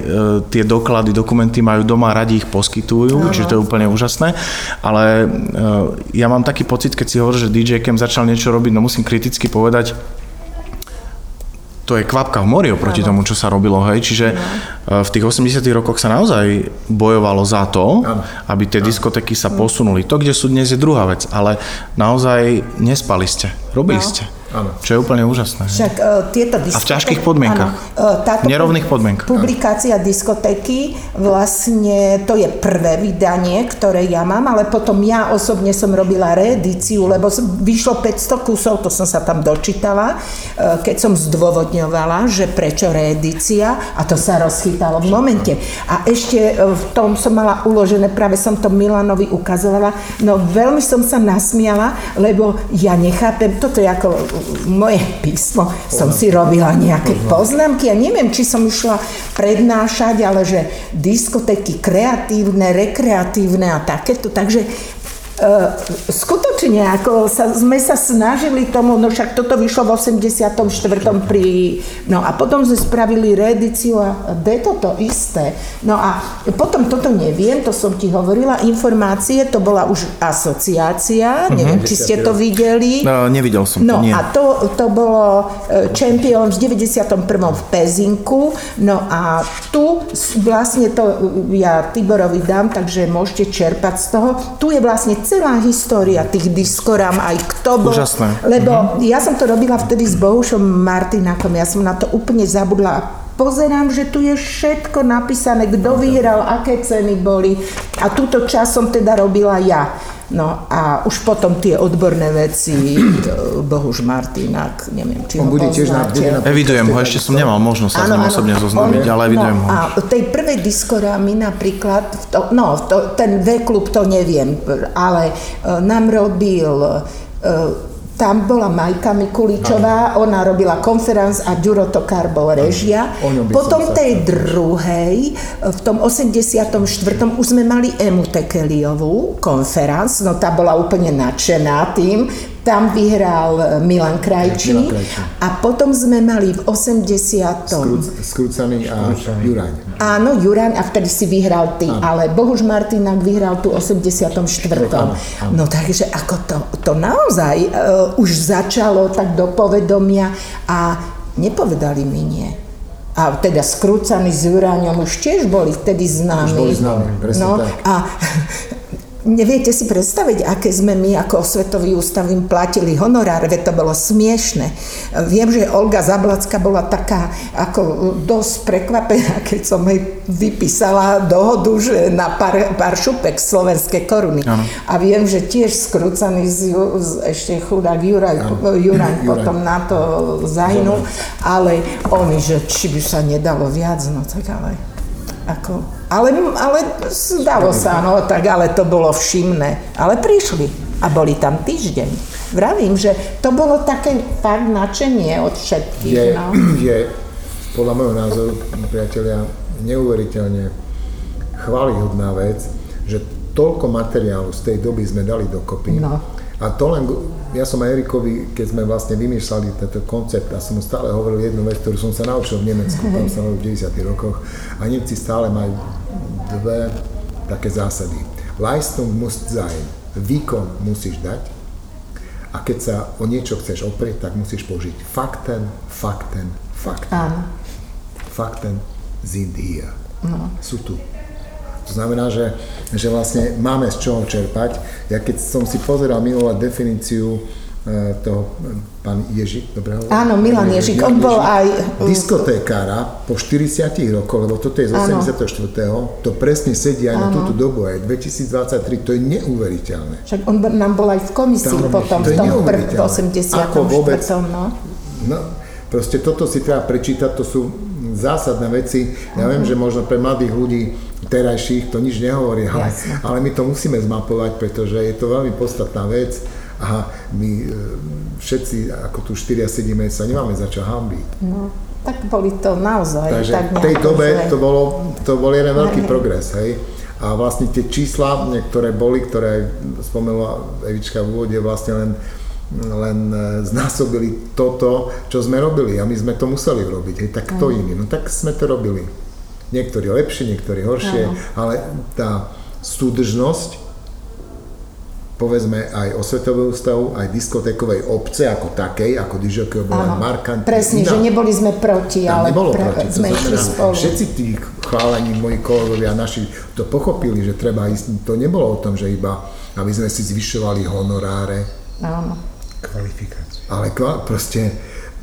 tie doklady, dokumenty majú doma, radi ich poskytujú, čiže to je úplne úžasné. Ale eh, ja mám taký pocit, keď si hovoríš, že DJ Cam začal niečo robiť, no musím kriticky povedať, to je kvapka v mori oproti tomu, čo sa robilo, hej. Čiže e, v tých 80 rokoch sa naozaj bojovalo za to, aby tie diskotéky sa posunuli. To, kde sú dnes, je druhá vec, ale naozaj nespali ste, robili No. ste. Áno. Čo je úplne úžasné. Však uh, tieto diskotéky... ťažkých podmienkach. Áno, e, táto V nerovných podmienkach. Publikácia diskotéky, vlastne to je prvé vydanie, ktoré ja mám, ale potom ja osobne som robila reedíciu, lebo vyšlo 500 kusov, to som sa tam dočítala, e, keď som zdôvodňovala, že prečo reedícia a to sa rozchytalo v momente. A ešte v tom som mala uložené, práve som to Milanovi ukazovala, no veľmi som sa nasmiala, lebo ja nechápem, toto je ako moje písmo, som si robila nejaké poznámky a neviem, či som išla prednášať, ale že diskotéky kreatívne, rekreatívne a takéto. Takže skutočne, ako sa, sme sa snažili tomu, no však toto vyšlo v 84. pri, no a potom sme spravili reedíciu a deto to isté. No a potom toto neviem, to som ti hovorila, informácie, to bola už asociácia, uh-huh. neviem, či ste to videli. No, nevidel som no, to, nie. a to, to bolo Champion v 91. v Pezinku, no a tu vlastne to ja Tiborovi dám, takže môžete čerpať z toho. Tu je vlastne celá história tých diskorám, aj kto bol. Úžasné. Lebo mm-hmm. ja som to robila vtedy s Bohušom Martinakom, ja som na to úplne zabudla a pozerám, že tu je všetko napísané, kto vyhral, aké ceny boli a túto čas som teda robila ja. No a už potom tie odborné veci, Bohuž Martinák, neviem, či On ho bude tiež na, bude na Evidujem ho, ešte som nemal možnosť sa s ním osobne zoznámiť, ale evidujem no, ho. A tej prvej diskorámy napríklad, to, no to, ten V-klub to neviem, ale e, nám robil e, tam bola Majka Mikuličová, ona robila konferenc a Ďuro Tokár bol režia. Potom tej druhej, v tom 84. už sme mali Emu Tekeliovú konferenc, no tá bola úplne nadšená tým, tam vyhral Milan Krajčí Milan Krajčí. a potom sme mali v 80. Skrúc, skrúcaný a Juraň. Áno, Juraň, a vtedy si vyhral ty, ale Bohuž Martinák vyhral tu 84. Áno, áno. No takže ako to, to naozaj uh, už začalo tak do povedomia a nepovedali mi nie. A teda skrúcaný s Juráňom už tiež boli vtedy známi. Už boli známi, presne no, tak. A *laughs* Neviete si predstaviť, aké sme my ako Svetový ústav im platili honorár, veď to bolo smiešne. Viem, že Olga Zablacka bola taká ako dosť prekvapená, keď som jej vypísala dohodu, že na pár, pár šupek slovenské koruny. Áno. A viem, že tiež skrúcaný z, z ešte chudák Juraj Juraj. potom na to zahynul, ale oni, že či by sa nedalo viac, no tak ale ako, ale, ale zdalo sa, no tak ale to bolo všimné. Ale prišli a boli tam týždeň. Vravím, že to bolo také fakt nadšenie od všetkých. Je, No. *clears throat* je podľa môjho názoru, priatelia, neuveriteľne chválihodná vec, že toľko materiálu z tej doby sme dali dokopy. No. A to len, ja som aj Erikovi, keď sme vlastne vymýšľali tento koncept, a som mu stále hovoril jednu vec, ktorú som sa naučil v Nemecku, tam sa v 90 rokoch, a Nemci stále majú dve také zásady. Leistung muss sein. Výkon musíš dať, a keď sa o niečo chceš oprieť, tak musíš použiť fakten, fakten, fakten. Áno. Fakten sind hier. No. Sú tu. To znamená, že, že vlastne máme z čoho čerpať. Ja keď som si pozeral minulé definíciu e, toho, e, pán Ježik, dobre hovorím? Áno, Milan Ježik, on bol aj... Diskotékára po 40 rokoch, lebo toto je z Áno. 84. To presne sedí aj na túto dobu, aj 2023, to je neuveriteľné. Však on nám bol aj v komisii Tam- potom, to v tom prv, neuveriteľné. 84. Ako vôbec? no. No, proste toto si treba prečítať, to sú zásadné veci. Ja viem, že možno pre mladých ľudí terajších to nič nehovorí, ale, ale my to musíme zmapovať, pretože je to veľmi podstatná vec a my e, všetci, ako tu štyria sedíme, sa nemáme za čo hambiť. no. Tak boli to naozaj. Takže tak v tej dobe že- to, bolo, to bol jeden veľký progres, hej. A vlastne tie čísla, ktoré boli, ktoré aj spomenula Evička v úvode, vlastne len, len e, znásobili toto, čo sme robili a my sme to museli robiť, hej, tak kto iný, no tak sme to robili. Niektorí lepšie, niektorí horšie, Áno. ale tá súdržnosť povedzme aj osvetového ústavu, aj diskotékovej obce ako takej, ako Dižokio bola Áno, markantne presne, iná. že neboli sme proti, Tam ale nebolo pre, proti. Sme išli spolu. všetci tí chválení moji kolegovia naši to pochopili, že treba ísť, to nebolo o tom, že iba aby sme si zvyšovali honoráre, Áno. Kvalifikácia. ale kva- proste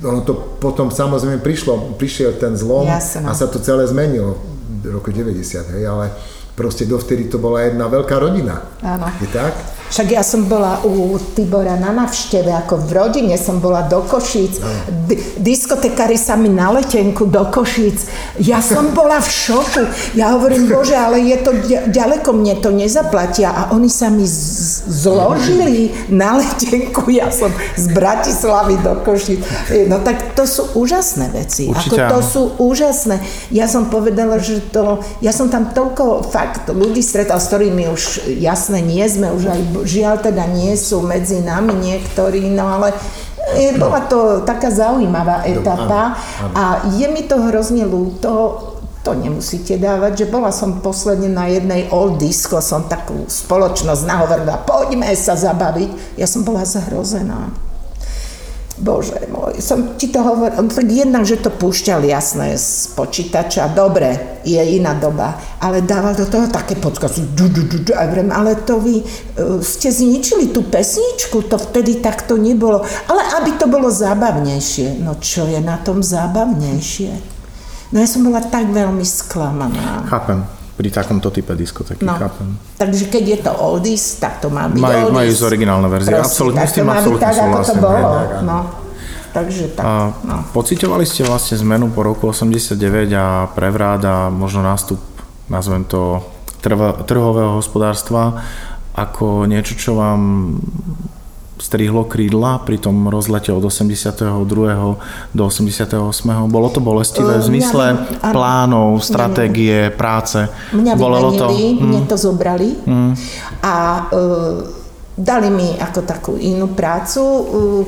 ono to potom samozrejme prišlo, prišiel ten zlom Jasné. a sa to celé zmenilo v roku 90, hej, ale proste dovtedy to bola jedna veľká rodina. Áno. Je tak? Však ja som bola u Tibora na navšteve, ako v rodine som bola do Košíc. D- diskotekári sa mi na letenku do Košíc. Ja som bola v šoku. Ja hovorím, bože, ale je to ďa- ďaleko, mne to nezaplatia. A oni sa mi z- zložili na letenku. Ja som z Bratislavy do Košíc. No tak to sú úžasné veci. Určite ako to áno. sú úžasné. Ja som povedala, že to, ja som tam toľko fakt ľudí stretal, s ktorými už jasné nie sme, už aj žiaľ teda nie sú medzi nami niektorí, no ale e, bola to taká zaujímavá etapa a je mi to hrozne ľúto, to nemusíte dávať, že bola som posledne na jednej old disco, som takú spoločnosť nahovorila, poďme sa zabaviť. Ja som bola zahrozená. Bože môj, som ti to hovoril, tak jednak, že to púšťal jasné z počítača, dobre, je iná doba, ale dával do toho také vrem, ale to vy uh, ste zničili tú pesničku, to vtedy takto nebolo, ale aby to bolo zábavnejšie, no čo je na tom zábavnejšie? No ja som bola tak veľmi sklamaná. Chápem. Pri takomto type diskotéky, No. chápem. Takže keď je to oldies, tak to má byť Majú- oldies. majú ísť originálne verzie. Prosím, Absolútne s tým absolútne tak, ako to bolo. Hej, tak. No. Takže tak, A no. pocitovali ste vlastne zmenu po roku 89 a prevrád a možno nástup, nazvem to, trhového hospodárstva ako niečo, čo vám strihlo krídla pri tom rozlete od 82. do 88. Bolo to bolestivé v Eh, zmysle mňa- áno. plánov, stratégie, práce? Mňa Bolelo to? vymenili, Hm. mne to zobrali a e, dali mi ako takú inú prácu,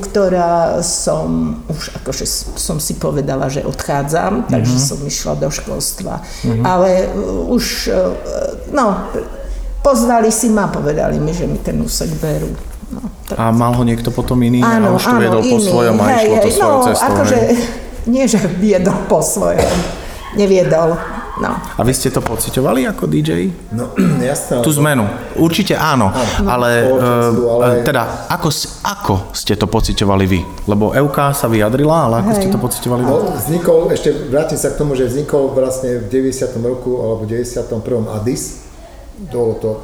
ktorá som už akože som si povedala, že odchádzam, takže Mhm. som išla do školstva. Ale e, už, e, no, pozvali si ma, povedali mi, že mi ten úsek berú. No, tak A mal ho niekto potom iný a Áno, už to áno, viedol po iný. svojom a Hej, išlo to hej, svojou no, cestou. akože, hej. nie, že viedol po svojom. Neviedol, no. A vy ste to pociťovali ako DJ? No, *clears throat* jasné. Tú zmenu. Určite áno, ale, spoločenstvu, eh, ale- teda ako, ako ste to pociťovali vy? Lebo Euka sa vyjadrila, ale ako Hej. ste to pociťovali vy? No, vznikol, ešte vrátim sa k tomu, že vznikol vlastne v 90. roku alebo 91. ADIS. Bolo to e,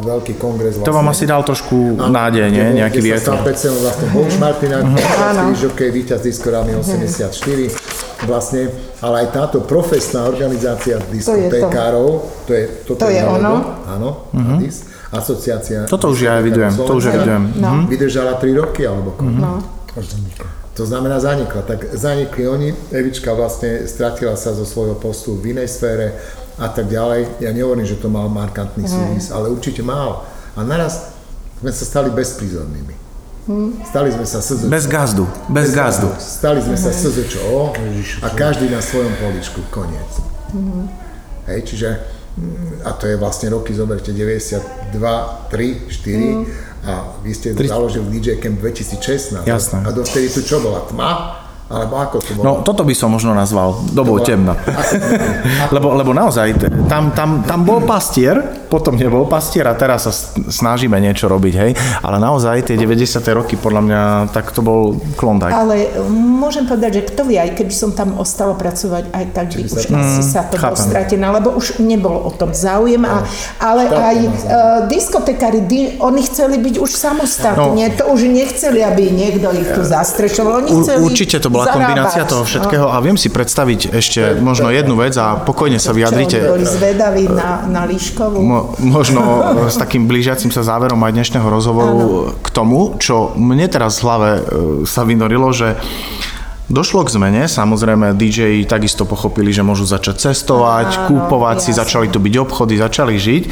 veľký kongres vlastne. To vám asi dal trošku nádej, nie? Nejaký kde sa vietor. stal vlastne Bohuš Martinák, Áno. žokej, víťaz diskorámy 84 vlastne, ale aj táto profesná organizácia diskotékárov, to je, toto To je nalogo, ono. Áno, ADIS, asociácia. Toto už ja evidujem, to už evidujem. No. Mhm. Vydržala 3 roky alebo koľko? No. To znamená zanikla. Tak zanikli oni, Evička vlastne stratila sa zo svojho postu v inej sfére a tak ďalej. Ja nehovorím, že to mal markantný súvis, ale určite mal. A naraz sme sa stali bezprízornými. Stali sme sa SZČO. Bez gazdu, bez gazdu. Stali sme sa SZČO a každý na svojom poličku. Koniec. Hej, čiže mm, a to je vlastne roky, zoberte, 92, 3, 4 a vy ste založili DJ Camp 2016. Jasné. A dovtedy tu čo bola? Tma? Alebo ako to bolo? No, toto by som možno nazval dobou bola- temna. *laughs* lebo, lebo naozaj, tam, tam, tam bol pastier, potom nebol pastier a teraz sa snažíme niečo robiť, hej. Ale naozaj tie 90. roky, podľa mňa, tak to bol klondajk. Ale môžem povedať, že kto vie, aj keby som tam ostala pracovať, aj tak by už asi sa to bolo stratené, lebo už nebolo o tom záujem. A, ale Štátne aj uh, diskotekári, di, oni chceli byť už samostatne, to už nechceli, aby niekto ich tu zastrešoval. Oni chceli určite to bola zarábať. kombinácia toho všetkého a viem si predstaviť ešte možno jednu vec a pokojne sa Čo, vyjadrite. oni boli zvedaví na, na Líškovú. Mo, možno *laughs* s takým blížiacim sa záverom aj dnešného rozhovoru k tomu, čo mne teraz v hlave e, sa vynorilo, že Došlo k zmene, samozrejme DJ takisto pochopili, že môžu začať cestovať, Áno, kúpovať si, jasne. začali tu byť obchody, začali žiť,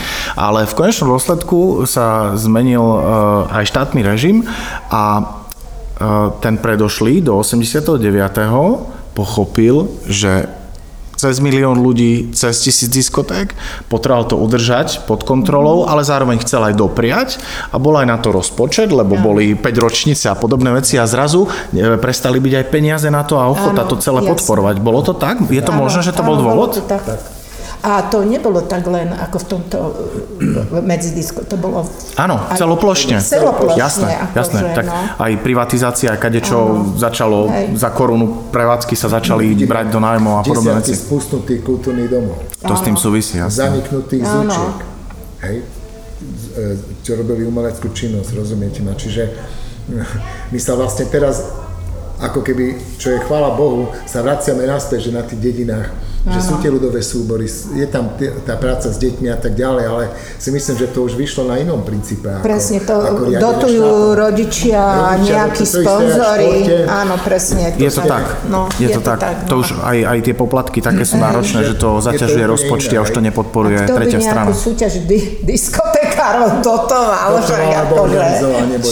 ale v konečnom dôsledku sa zmenil e, aj štátny režim a ten predošlý do 89. pochopil, že cez milión ľudí, cez tisíc diskoték, potreboval to udržať pod kontrolou, ale zároveň chcel aj dopriať a bol aj na to rozpočet, lebo boli 5 ročnice a podobné veci a zrazu e, prestali byť aj peniaze na to a ochota Áno, to celé jasne. podporovať. Bolo to tak? Je to Áno, možné, že to bol áno, dôvod? bolo to tak. A to nebolo tak len ako v tomto e, medzidisko, to bolo Áno, aj- celoplošne. Celoplošne. Jasné, jasné. Tak no. aj privatizácia, kadečo začalo, Hej. za korunu prevádzky sa začali brať do nájmov a podobné veci. spustnutých kultúrnych domov. To s tým súvisí, jasné. Zaniknutých zúčiek. Hej? čo robili umeleckú činnosť, rozumiete ma? Čiže *laughs* my sa vlastne teraz, ako keby, čo je chvála Bohu, sa vraciame naspäť, že na tých dedinách že sú tie ľudové súbory, je tam tá práca s deťmi a tak ďalej, ale si myslím, že to už vyšlo na inom princípe. Ako, presne, to ako dotujú rodičia, rodičia nejakí sponzory. Áno, presne. Je to tak. No, je, je to tak. tak. To už aj, aj tie poplatky také sú *laughs* náročné, že to zaťažuje rozpočty a už to nepodporuje tretia strana. A kto by súťaž di- diskotekárov dotoval, že akože,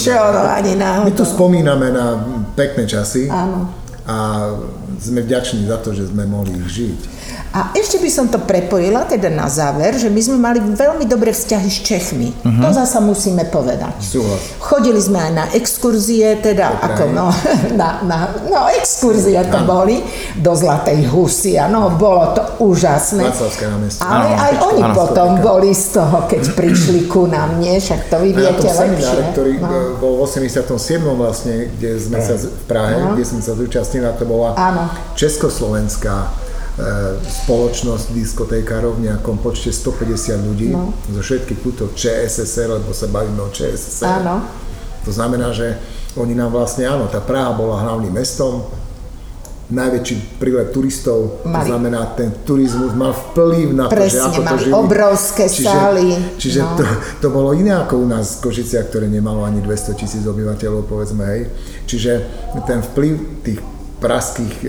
čo no, ani náhodou. My tu spomíname na pekné časy. Áno. A sme vďační za to, že sme mohli ich žiť. A ešte by som to prepojila teda na záver, že my sme mali veľmi dobré vzťahy s Čechmi. Uh-huh. To zasa musíme povedať. Súhlas. Chodili sme aj na exkurzie, teda Dobre. ako no, *laughs* na, na, no exkurzie to boli, do Zlatej Husy no bolo to úžasné. Ale aj oni potom boli z toho, keď *clears throat* prišli ku nám, nie? Však to vy viete lepšie. ktorý no. bol v 87. vlastne, kde sme sa v Prahe, no. kde sme sa zúčastnili, to bola. Československá E, spoločnosť diskotékárov v nejakom počte 150 ľudí no. zo všetkých kútov ČSSR, lebo sa bavíme o ČSSR. Áno. To znamená, že oni nám vlastne, áno, tá Praha bola hlavným mestom, najväčší prílev turistov, Mali. to znamená, ten turizmus mal vplyv na to, Presne, že ako to žili. obrovské čiže, sály. Čiže no. to, to bolo iné ako u nás v Košiciach, ktoré nemalo ani 200 tisíc obyvateľov, povedzme, hej. Čiže ten vplyv tých praských e,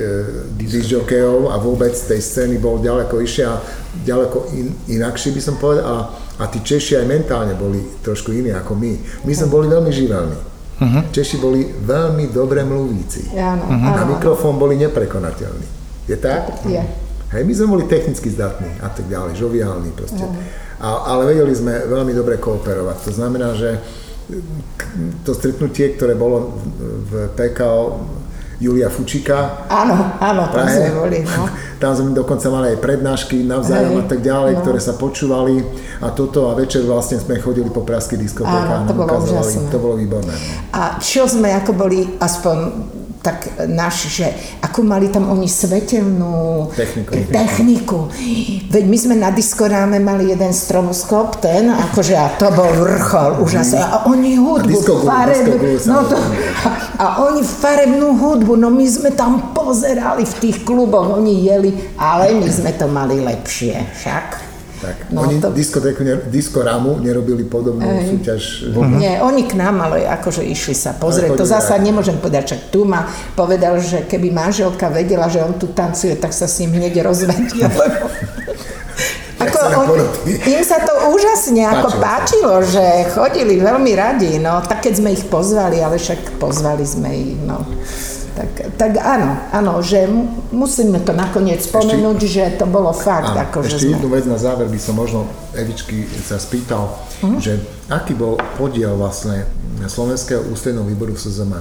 disjokejov a vôbec tej scény bol ďaleko vyššie a ďaleko in, inakší by som povedal a, a tí Češi aj mentálne boli trošku iní ako my. My sme boli veľmi živelní. Uh-huh. Češi boli veľmi dobre mluvíci. Áno, uh-huh. Na mikrofón boli neprekonateľní. Je tak? Je. Hej, my sme boli technicky zdatní a tak ďalej, žoviálni proste. Uh-huh. A, ale vedeli sme veľmi dobre kooperovať. To znamená, že to stretnutie, ktoré bolo v PKO Julia Fučika. Áno, áno, tam Prahe. sme boli. No. *laughs* Tam sme dokonca mali aj prednášky navzájom Hej, a tak ďalej, no. ktoré sa počúvali a toto a večer vlastne sme chodili po praských diskotékach. Áno, to bolo úžasné. To bolo výborné. No. A čo sme ako boli aspoň tak náš, že ako mali tam oni svetelnú techniku. techniku. Veď my sme na diskoráme mali jeden stromoskop, ten, akože a to bol vrchol, úžasný. A oni hudbu, farebnú, no to, a oni farebnú hudbu, no my sme tam pozerali v tých kluboch, oni jeli, ale my sme to mali lepšie, však. Tak. No, oni to... diskotéku, diskorámu nerobili podobnú Ej. súťaž. Uh-huh. Nie, oni k nám ale akože išli sa pozrieť. To zasa aj. nemôžem povedať, čak tu ma povedal, že keby manželka vedela, že on tu tancuje, tak sa s ním hneď rozvedie, *laughs* lebo... Ako on, im sa to úžasne ako páčilo, že chodili veľmi radi, no tak keď sme ich pozvali, ale však pozvali sme ich, no. Tak, tak áno, áno, že musíme to nakoniec spomenúť, ešte, že to bolo fakt. Áno, ako, ešte že sme... jednu vec na záver by som možno Evičky sa spýtal, uh-huh. že aký bol podiel vlastne Slovenského ústredného výboru v SZM,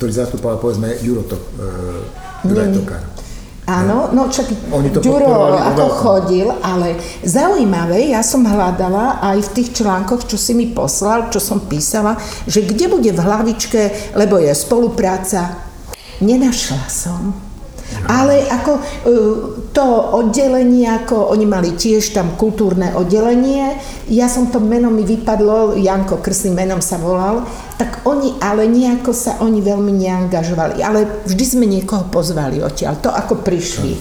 ktorý zastupoval povedzme Jurotok, e, Juraj Tokár. Áno, no čak to Ďuro ako chodil, ale zaujímavé, ja som hľadala aj v tých článkoch, čo si mi poslal, čo som písala, že kde bude v hlavičke, lebo je spolupráca Nenašla som. Ale ako e, to oddelenie, ako oni mali tiež tam kultúrne oddelenie, ja som to meno mi vypadlo, Janko Krsným menom sa volal, tak oni ale nejako sa oni veľmi neangažovali. Ale vždy sme niekoho pozvali odtiaľ, to ako prišli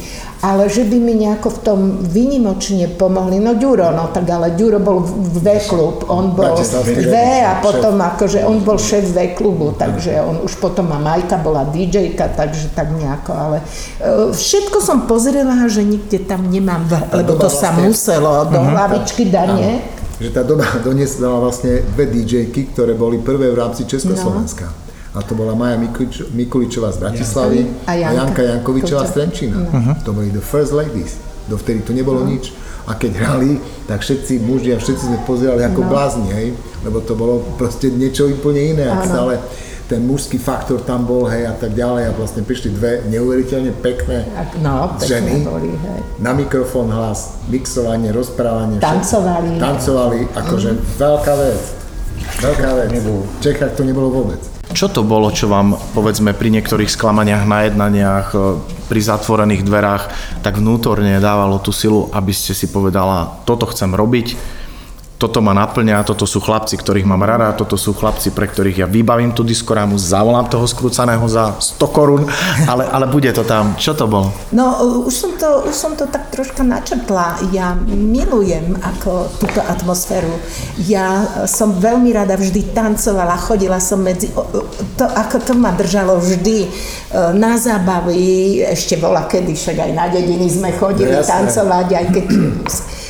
ale že by mi nejako v tom vynimočne pomohli. No Ďuro, no tak ale Ďuro bol v V-klub, on bol V a potom akože on bol šéf V-klubu, takže on už potom a Majka bola DJ-ka, takže tak nejako, ale e, všetko som pozrela, že nikde tam nemám, lebo to sa vlastne- muselo do uh-huh. hlavičky dane. Že tá doba *laughs* doniesla vlastne dve DJ-ky, ktoré boli prvé v rámci Československa. No a to bola Maja Mikulič, Mikuličová z Bratislavy a, Janka. a Janka Jankovičová z Trenčína. Uh-huh. To boli the first ladies. Dovtedy to nebolo uh-huh. nič. A keď hrali, tak všetci muži a všetci sme pozerali ako no. blázni, hej? lebo to bolo proste niečo úplne iné. Ak stále ten mužský faktor tam bol, hej, a tak ďalej. A vlastne prišli dve neuveriteľne pekné no, ženy. Boli, hej. Na mikrofón hlas, mixovanie, rozprávanie. Tancovali. Všetko. Tancovali, akože mm. veľká vec. Veľká vec. V Čechách to nebolo vôbec. Čo to bolo, čo vám, povedzme, pri niektorých sklamaniach na jednaniach, e, pri zatvorených dverách, tak vnútorne dávalo tú silu, aby ste si povedala, toto chcem robiť, toto ma naplňa, toto sú chlapci, ktorých mám rada, toto sú chlapci, pre ktorých ja vybavím tú diskorámu, zavolám toho skrúcaného za 100 korún, ale, ale bude to tam. Čo to bolo? No, už som to, už som to tak troška načrtla. Ja milujem ako túto atmosféru. Ja som veľmi rada vždy tancovala, chodila som medzi... To, ako to ma držalo vždy e, na zábavy, ešte bola kedy, však aj na dediny sme chodili no, tancovať, aj keď *clears throat*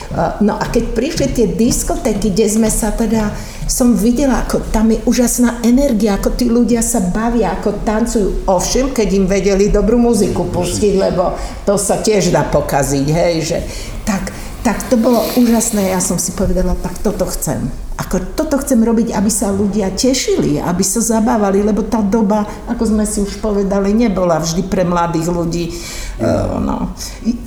No a keď prišli tie diskotéky, kde sme sa teda, som videla, ako tam je úžasná energia, ako tí ľudia sa bavia, ako tancujú. Ovšem, keď im vedeli dobrú muziku pustiť, lebo to sa tiež dá pokaziť, hej, že tak, tak to bolo úžasné. Ja som si povedala, tak toto chcem. Ako toto chcem robiť, aby sa ľudia tešili, aby sa zabávali, lebo tá doba, ako sme si už povedali, nebola vždy pre mladých ľudí. Uh, no.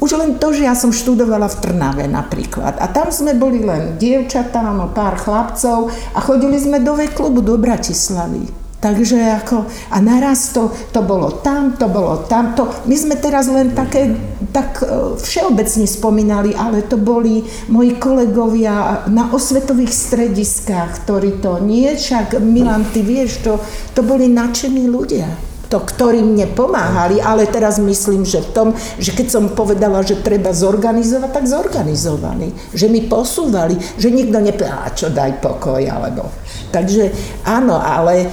Už len to, že ja som študovala v Trnave napríklad. A tam sme boli len dievčatá, no pár chlapcov a chodili sme do klubu do Bratislavy. Takže ako, a naraz to, to bolo tam, to bolo tamto. My sme teraz len také, tak e, všeobecne spomínali, ale to boli moji kolegovia na osvetových strediskách, ktorí to nie, však Milan, ty vieš, to, to boli nadšení ľudia to, ktorí mne pomáhali, ale teraz myslím, že v tom, že keď som povedala, že treba zorganizovať, tak zorganizovali. Že mi posúvali, že nikto nepovedal, čo daj pokoj, alebo... Takže áno, ale e,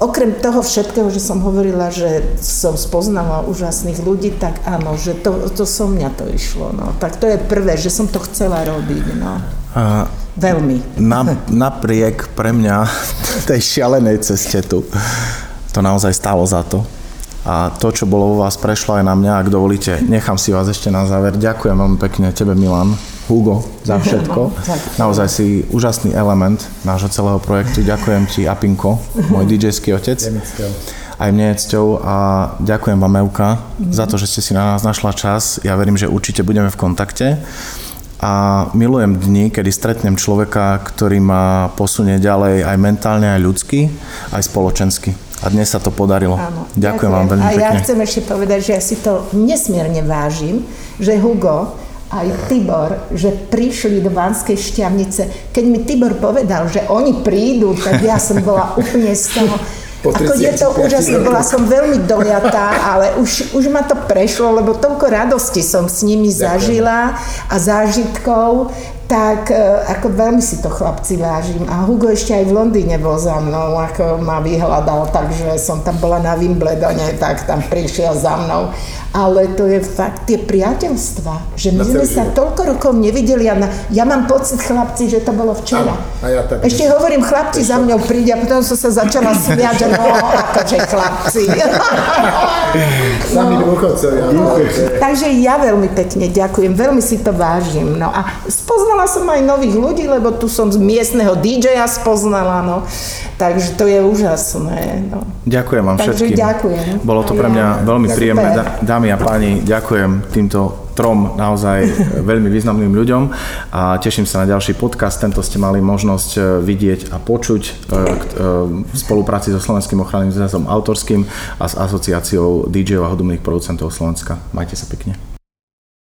okrem toho všetkého, že som hovorila, že som spoznala úžasných ľudí, tak áno, že to, to so mňa to išlo. No. Tak to je prvé, že som to chcela robiť. No. A Veľmi. Na, napriek pre mňa tej šialenej ceste tu to naozaj stálo za to. A to, čo bolo u vás, prešlo aj na mňa. Ak dovolíte, nechám si vás ešte na záver. Ďakujem veľmi pekne tebe, Milan, Hugo, za *laughs* všetko. Naozaj si úžasný element nášho celého projektu. Ďakujem ti, Apinko, môj *laughs* DJ-ský otec. Aj mne je cťou a ďakujem vám, Euka, za to, že ste si na nás našla čas. Ja verím, že určite budeme v kontakte a milujem dni, kedy stretnem človeka, ktorý ma posunie ďalej aj mentálne, aj ľudsky, aj spoločensky. A dnes sa to podarilo. Áno, ďakujem, ďakujem vám veľmi pekne. A ja chcem ešte povedať, že ja si to nesmierne vážim, že Hugo aj Tibor, že prišli do Banskej šťavnice. Keď mi Tibor povedal, že oni prídu, tak ja som bola úplne z toho ako je to úžasné, bola som veľmi dojatá, ale už, už ma to prešlo, lebo toľko radosti som s nimi zažila a zážitkov, tak e, ako veľmi si to chlapci vážim. A Hugo ešte aj v Londýne bol za mnou, ako ma vyhľadal, takže som tam bola na Wimbledone, tak tam prišiel za mnou. Ale to je fakt tie priateľstva, že my sme sa toľko rokov nevideli a na, ja mám pocit, chlapci, že to bolo včera. A, a ja tak ešte hovorím, chlapci za mňou príde a potom som sa začala smiať, že no, akože chlapci. *laughs* Sami no. dôchodcovia. Takže ja veľmi pekne ďakujem, veľmi si to vážim. No a spoznala spoznala som aj nových ľudí, lebo tu som z miestneho DJ-a spoznala, no. Takže to je úžasné. No. Ďakujem vám Takže všetkým. ďakujem. Bolo to pre mňa veľmi Super. príjemné. Dámy a páni, ďakujem týmto trom naozaj *laughs* veľmi významným ľuďom a teším sa na ďalší podcast. Tento ste mali možnosť e, vidieť a počuť e, e, v spolupráci so Slovenským ochranným zväzom autorským a s asociáciou DJ a hudobných producentov Slovenska. Majte sa pekne.